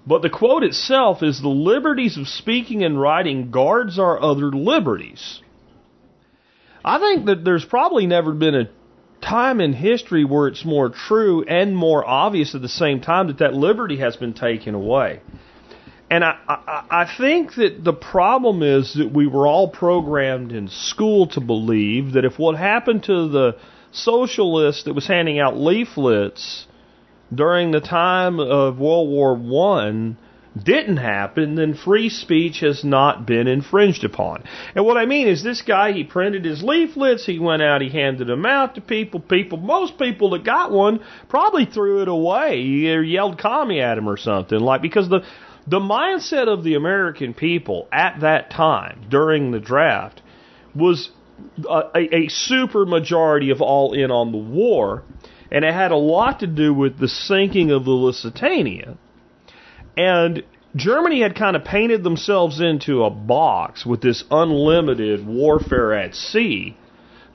But the quote itself is the liberties of speaking and writing guards our other liberties. I think that there's probably never been a time in history where it's more true and more obvious at the same time that that liberty has been taken away. And I, I, I think that the problem is that we were all programmed in school to believe that if what happened to the socialist that was handing out leaflets during the time of World War One didn't happen, then free speech has not been infringed upon. And what I mean is this guy, he printed his leaflets, he went out, he handed them out to people. People, most people that got one probably threw it away or yelled commie at him or something. Like, because the, the mindset of the American people at that time during the draft was a, a, a super majority of all in on the war, and it had a lot to do with the sinking of the Lusitania. And Germany had kind of painted themselves into a box with this unlimited warfare at sea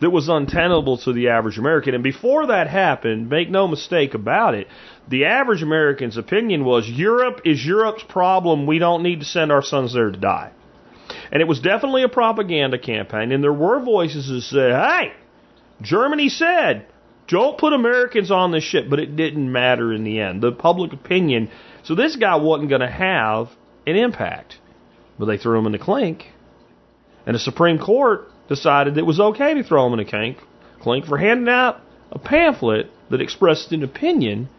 that was untenable to the average American. And before that happened, make no mistake about it, the average American's opinion was Europe is Europe's problem. We don't need to send our sons there to die. And it was definitely a propaganda campaign. And there were voices that said, hey, Germany said, don't put Americans on this ship. But it didn't matter in the end. The public opinion. So this guy wasn't going to have an impact. But they threw him in the clink. And the Supreme Court decided it was okay to throw him in a clink, clink for handing out a pamphlet that expressed an opinion,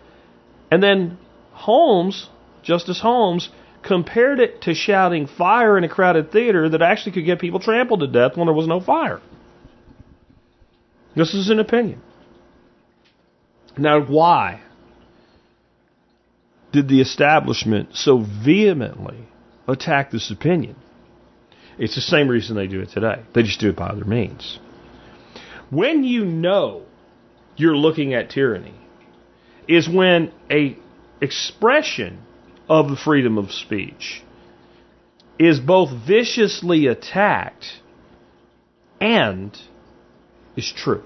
and then Holmes, Justice Holmes, compared it to shouting fire in a crowded theater that actually could get people trampled to death when there was no fire. This is an opinion. Now, why did the establishment so vehemently attack this opinion? It's the same reason they do it today. They just do it by other means. When you know you're looking at tyranny, is when a expression of the freedom of speech is both viciously attacked and is true.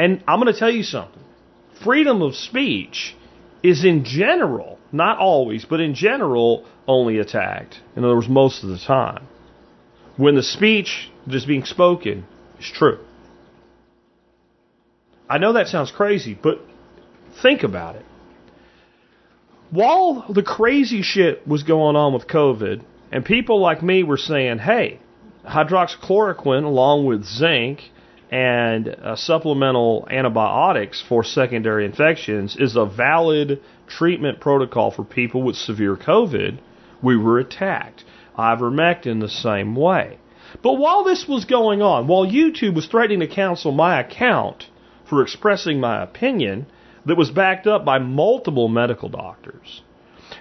And I'm going to tell you something. Freedom of speech is in general, not always, but in general, only attacked. In other words, most of the time. When the speech that is being spoken is true. I know that sounds crazy, but think about it. While the crazy shit was going on with COVID, and people like me were saying, hey, hydroxychloroquine along with zinc and uh, supplemental antibiotics for secondary infections is a valid treatment protocol for people with severe COVID, we were attacked. Ivermectin the same way. But while this was going on, while YouTube was threatening to cancel my account for expressing my opinion that was backed up by multiple medical doctors,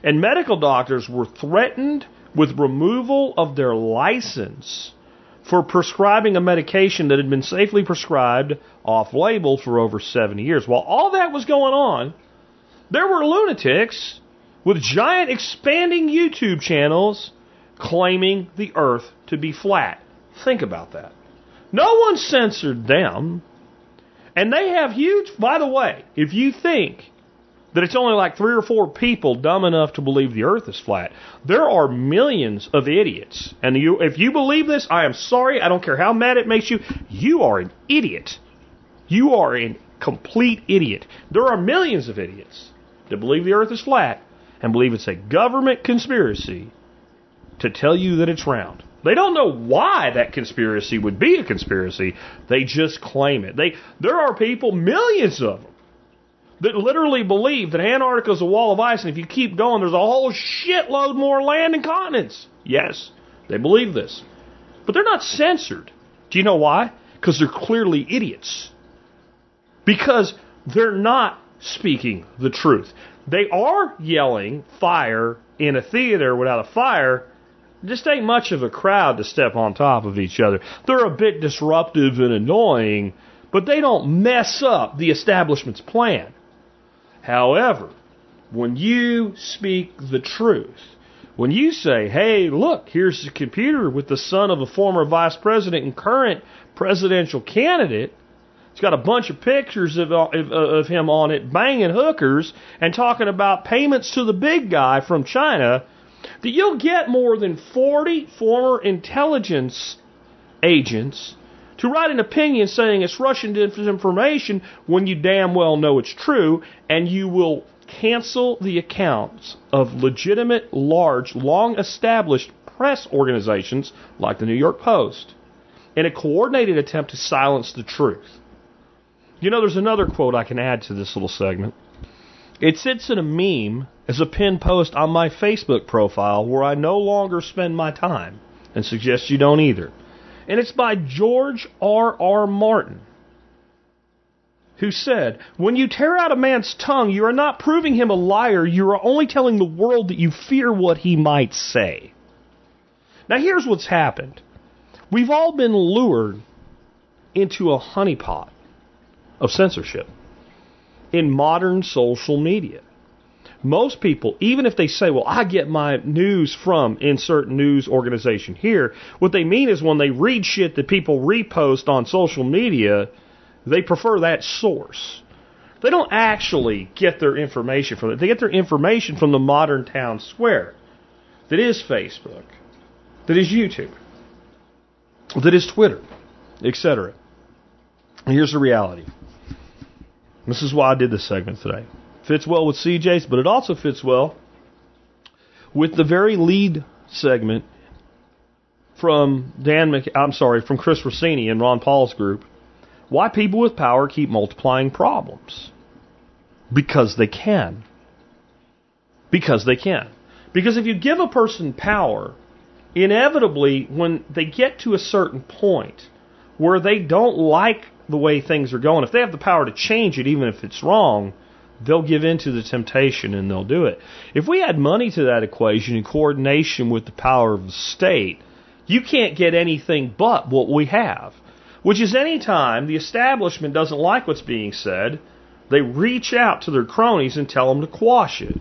and medical doctors were threatened with removal of their license for prescribing a medication that had been safely prescribed off label for over 70 years. While all that was going on, there were lunatics with giant expanding YouTube channels claiming the earth to be flat. Think about that. No one censored them. And they have huge, by the way, if you think that it's only like three or four people dumb enough to believe the earth is flat, there are millions of idiots. And you, if you believe this, I am sorry. I don't care how mad it makes you. You are an idiot. You are a complete idiot. There are millions of idiots that believe the earth is flat and believe it's a government conspiracy to tell you that it's round. They don't know why that conspiracy would be a conspiracy. They just claim it. They there are people, millions of them, that literally believe that Antarctica is a wall of ice, and if you keep going, there's a whole shitload more land and continents. Yes, they believe this, but they're not censored. Do you know why? Because they're clearly idiots. Because they're not speaking the truth. They are yelling fire in a theater without a fire just ain't much of a crowd to step on top of each other. They're a bit disruptive and annoying, but they don't mess up the establishment's plan. However, when you speak the truth, when you say, hey, look, here's a computer with the son of a former vice president and current presidential candidate, it's got a bunch of pictures of, uh, of, uh, of him on it banging hookers and talking about payments to the big guy from China that you'll get more than 40 former intelligence agents to write an opinion saying it's Russian disinformation when you damn well know it's true, and you will cancel the accounts of legitimate, large, long established press organizations like the New York Post in a coordinated attempt to silence the truth. You know, there's another quote I can add to this little segment. It sits in a meme as a pinned post on my Facebook profile where I no longer spend my time and suggest you don't either. And it's by George R. R. Martin, who said, When you tear out a man's tongue, you are not proving him a liar, you are only telling the world that you fear what he might say. Now, here's what's happened we've all been lured into a honeypot of censorship in modern social media. Most people, even if they say, well, I get my news from insert news organization here, what they mean is when they read shit that people repost on social media, they prefer that source. They don't actually get their information from it. They get their information from the modern town square that is Facebook, that is YouTube, that is Twitter, etc. Here's the reality. This is why I did this segment today. Fits well with CJ's, but it also fits well with the very lead segment from Dan, Mc, I'm sorry, from Chris Rossini and Ron Paul's group, why people with power keep multiplying problems. Because they can. Because they can. Because if you give a person power, inevitably, when they get to a certain point where they don't like the way things are going, if they have the power to change it, even if it's wrong, they'll give in to the temptation and they'll do it. If we add money to that equation in coordination with the power of the state, you can't get anything but what we have. Which is any time the establishment doesn't like what's being said, they reach out to their cronies and tell them to quash it.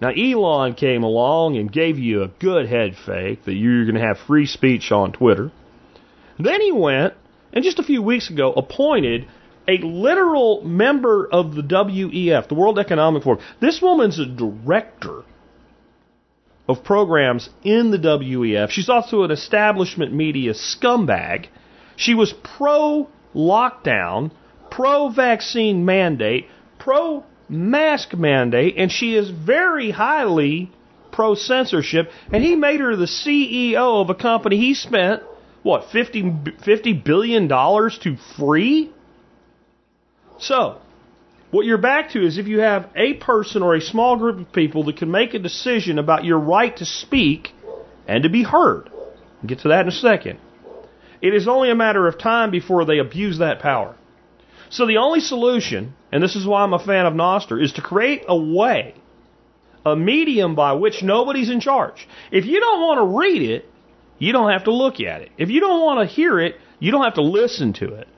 Now, Elon came along and gave you a good head fake that you're going to have free speech on Twitter. Then he went and just a few weeks ago appointed a literal member of the WEF, the World Economic Forum. This woman's a director of programs in the WEF. She's also an establishment media scumbag. She was pro lockdown, pro vaccine mandate, pro mask mandate, and she is very highly pro censorship. And he made her the CEO of a company he spent, what, 50, $50 billion to free? So, what you're back to is if you have a person or a small group of people that can make a decision about your right to speak and to be heard, I'll get to that in a second, it is only a matter of time before they abuse that power. So the only solution, and this is why I'm a fan of Nostr, is to create a way, a medium by which nobody's in charge. If you don't want to read it, you don't have to look at it. If you don't want to hear it, you don't have to listen to it.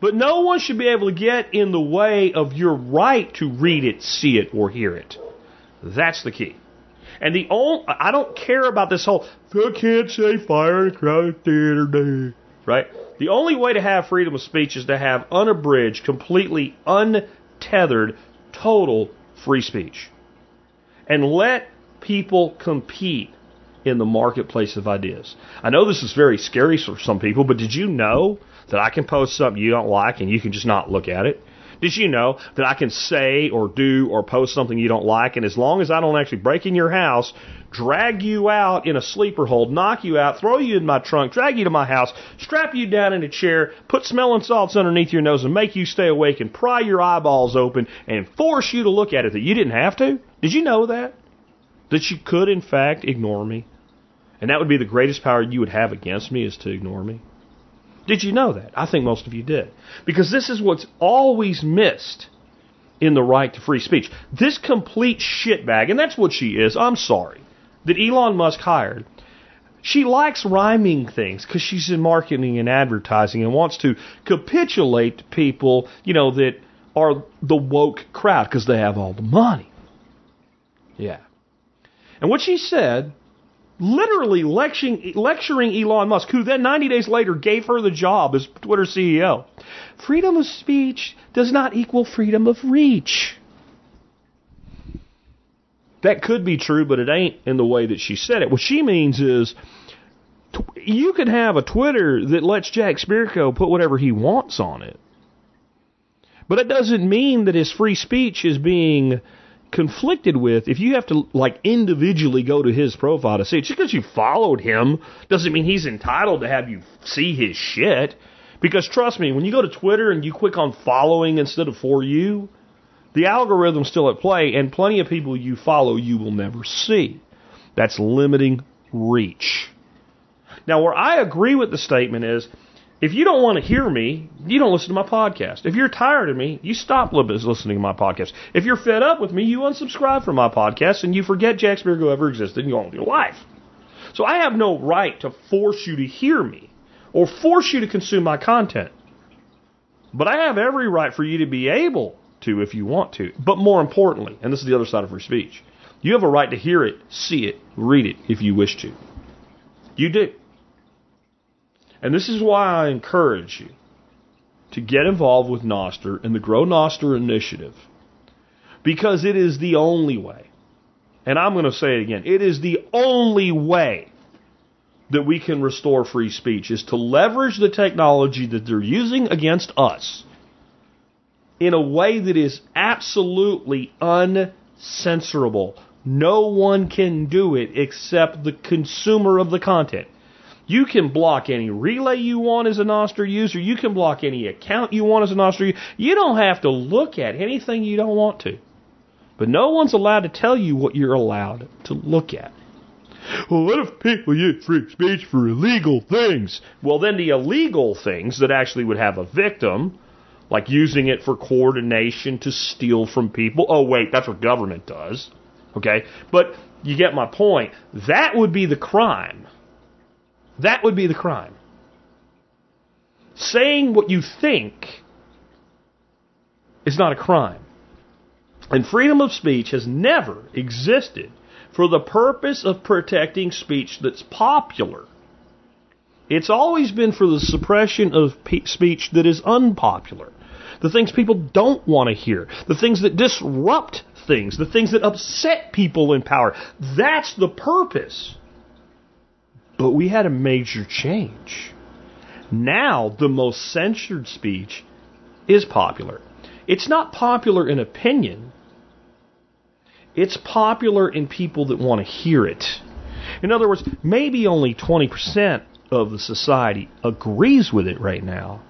But no one should be able to get in the way of your right to read it, see it, or hear it. That's the key. And the only, I don't care about this whole, I can't say fire in a crowded theater day, right? The only way to have freedom of speech is to have unabridged, completely untethered, total free speech. And let people compete in the marketplace of ideas. I know this is very scary for some people, but did you know that I can post something you don't like and you can just not look at it? Did you know that I can say or do or post something you don't like, and as long as I don't actually break in your house, drag you out in a sleeper hold, knock you out, throw you in my trunk, drag you to my house, strap you down in a chair, put smelling salts underneath your nose, and make you stay awake and pry your eyeballs open and force you to look at it that you didn't have to? Did you know that? That you could, in fact, ignore me? And that would be the greatest power you would have against me is to ignore me? Did you know that? I think most of you did. Because this is what's always missed in the right to free speech. This complete shitbag, and that's what she is, I'm sorry, that Elon Musk hired. She likes rhyming things because she's in marketing and advertising and wants to capitulate people, you know, that are the woke crowd because they have all the money. Yeah. And what she said literally lecturing, lecturing Elon Musk, who then 90 days later gave her the job as Twitter CEO. Freedom of speech does not equal freedom of reach. That could be true, but it ain't in the way that she said it. What she means is you can have a Twitter that lets Jack Spirko put whatever he wants on it. But it doesn't mean that his free speech is being conflicted with if you have to like individually go to his profile to see it. Just because you followed him doesn't mean he's entitled to have you see his shit. Because trust me, when you go to Twitter and you click on following instead of for you, the algorithm's still at play, and plenty of people you follow you will never see. That's limiting reach. Now, where I agree with the statement is if you don't want to hear me, you don't listen to my podcast. If you're tired of me, you stop listening to my podcast. If you're fed up with me, you unsubscribe from my podcast and you forget Jack Spirko ever existed and go on with your life. So I have no right to force you to hear me or force you to consume my content. But I have every right for you to be able to if you want to. But more importantly, and this is the other side of free speech, you have a right to hear it, see it, read it if you wish to. You do. And this is why I encourage you to get involved with Nostr and the Grow Nostr initiative. Because it is the only way. And I'm going to say it again. It is the only way that we can restore free speech is to leverage the technology that they're using against us in a way that is absolutely uncensorable. No one can do it except the consumer of the content. You can block any relay you want as a Nostr user. You can block any account you want as a Nostr user. You don't have to look at anything you don't want to. But no one's allowed to tell you what you're allowed to look at. Well, what if people use free speech for illegal things? Well, then the illegal things that actually would have a victim, like using it for coordination to steal from people. Oh, wait, that's what government does. Okay? But you get my point. That would be the crime. That would be the crime. Saying what you think is not a crime. And freedom of speech has never existed for the purpose of protecting speech that's popular. It's always been for the suppression of pe- speech that is unpopular. The things people don't want to hear. The things that disrupt things. The things that upset people in power. That's the purpose. But we had a major change. Now, the most censored speech is popular. It's not popular in opinion, it's popular in people that want to hear it. In other words, maybe only 20% of the society agrees with it right now,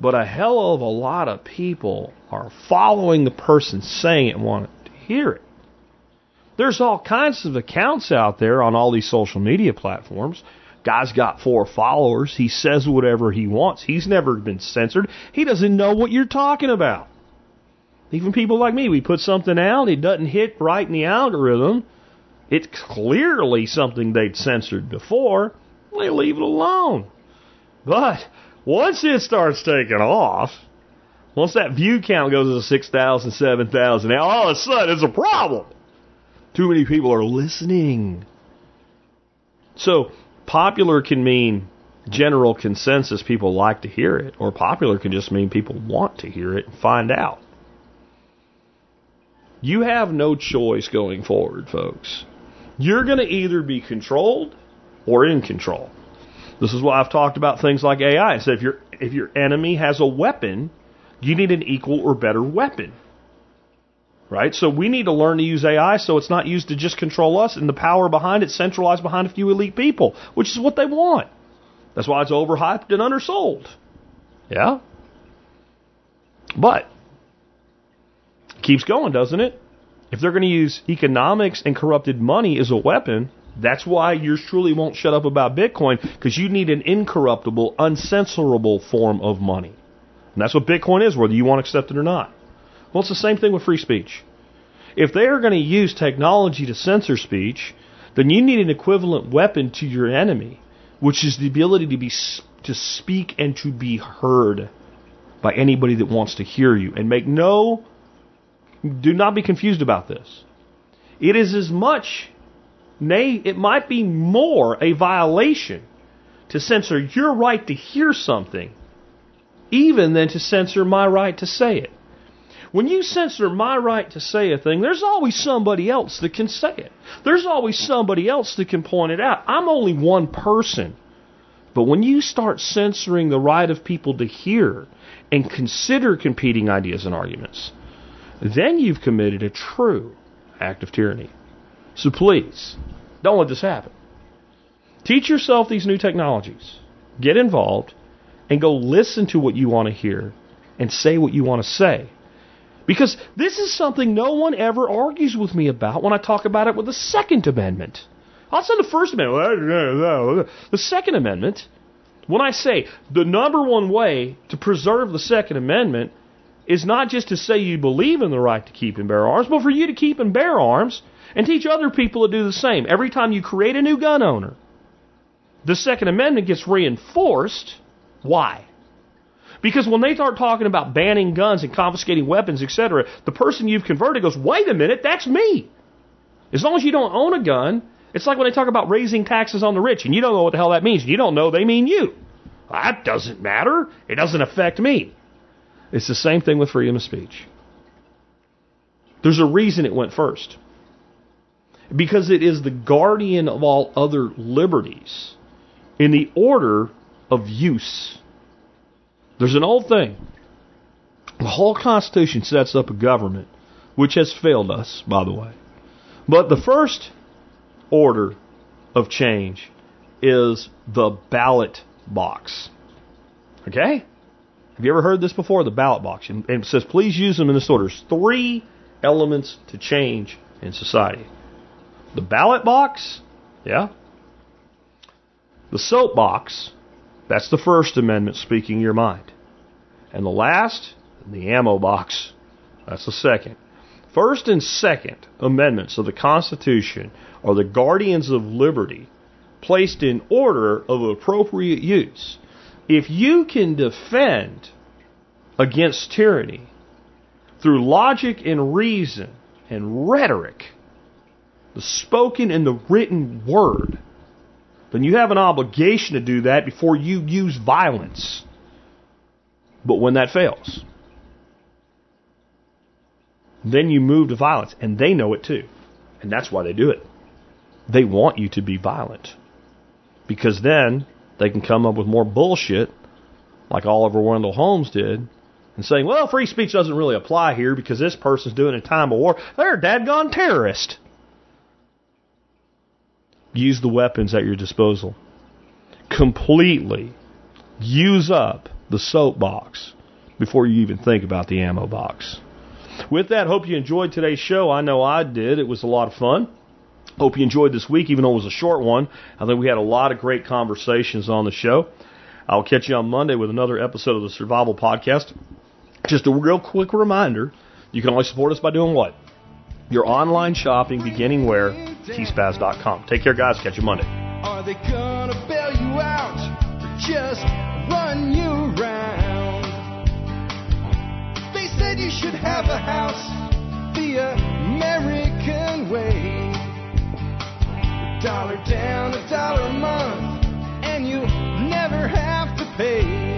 but a hell of a lot of people are following the person saying it and want to hear it. There's all kinds of accounts out there on all these social media platforms. Guy's got four followers. He says whatever he wants. He's never been censored. He doesn't know what you're talking about. Even people like me, we put something out, it doesn't hit right in the algorithm. It's clearly something they'd censored before. They leave it alone. But once it starts taking off, once that view count goes to 6,000, 7,000, all of a sudden it's a problem. Too many people are listening. So, popular can mean general consensus, people like to hear it, or popular can just mean people want to hear it and find out. You have no choice going forward, folks. You're going to either be controlled or in control. This is why I've talked about things like AI. I said if your if your enemy has a weapon, you need an equal or better weapon. Right? So we need to learn to use AI so it's not used to just control us and the power behind it centralized behind a few elite people, which is what they want. That's why it's overhyped and undersold. Yeah? But keeps going, doesn't it? If they're going to use economics and corrupted money as a weapon, that's why yours truly won't shut up about Bitcoin because you need an incorruptible, uncensorable form of money. And that's what Bitcoin is, whether you want to accept it or not. Well, it's the same thing with free speech. If they are going to use technology to censor speech, then you need an equivalent weapon to your enemy, which is the ability to be to speak and to be heard by anybody that wants to hear you. And make no do not be confused about this. It is as much, nay, it might be more a violation to censor your right to hear something, even than to censor my right to say it. When you censor my right to say a thing, there's always somebody else that can say it. There's always somebody else that can point it out. I'm only one person. But when you start censoring the right of people to hear and consider competing ideas and arguments, then you've committed a true act of tyranny. So please, don't let this happen. Teach yourself these new technologies. Get involved and go listen to what you want to hear and say what you want to say. Because this is something no one ever argues with me about when I talk about it with the Second Amendment. I'll say the First Amendment. The Second Amendment, when I say the number one way to preserve the Second Amendment is not just to say you believe in the right to keep and bear arms, but for you to keep and bear arms and teach other people to do the same. Every time you create a new gun owner, the Second Amendment gets reinforced. Why? Because when they start talking about banning guns and confiscating weapons, etc., the person you've converted goes, wait a minute, that's me. As long as you don't own a gun, it's like when they talk about raising taxes on the rich, and you don't know what the hell that means. You don't know they mean you. That doesn't matter. It doesn't affect me. It's the same thing with freedom of speech. There's a reason it went first. Because it is the guardian of all other liberties in the order of use. There's an old thing. The whole Constitution sets up a government, which has failed us, by the way. But the first order of change is the ballot box. Okay? Have you ever heard this before? The ballot box. And it says, please use them in this order. There's three elements to change in society. The ballot box, yeah. The soapbox, that's the First Amendment speaking your mind. And the last, the ammo box, that's the second. First and Second Amendments of the Constitution are the guardians of liberty placed in order of appropriate use. If you can defend against tyranny through logic and reason and rhetoric, the spoken and the written word, then you have an obligation to do that before you use violence. But when that fails, then you move to violence, and they know it too. And that's why they do it. They want you to be violent. Because then they can come up with more bullshit, like Oliver Wendell Holmes did, and saying, well, free speech doesn't really apply here because this person's doing a time of war. They're a dadgone terrorist. Use the weapons at your disposal. Completely use up the soapbox before you even think about the ammo box. With that, hope you enjoyed today's show. I know I did. It was a lot of fun. Hope you enjoyed this week, even though it was a short one. I think we had a lot of great conversations on the show. I'll catch you on Monday with another episode of the Survival Podcast. Just a real quick reminder you can only support us by doing what? Your online shopping beginning where? tspaz.com. Take care, guys. Catch you Monday. Are they gonna bail you out or just run you? They said you should have a house the American way. A dollar down, a dollar a month, and you never have to pay.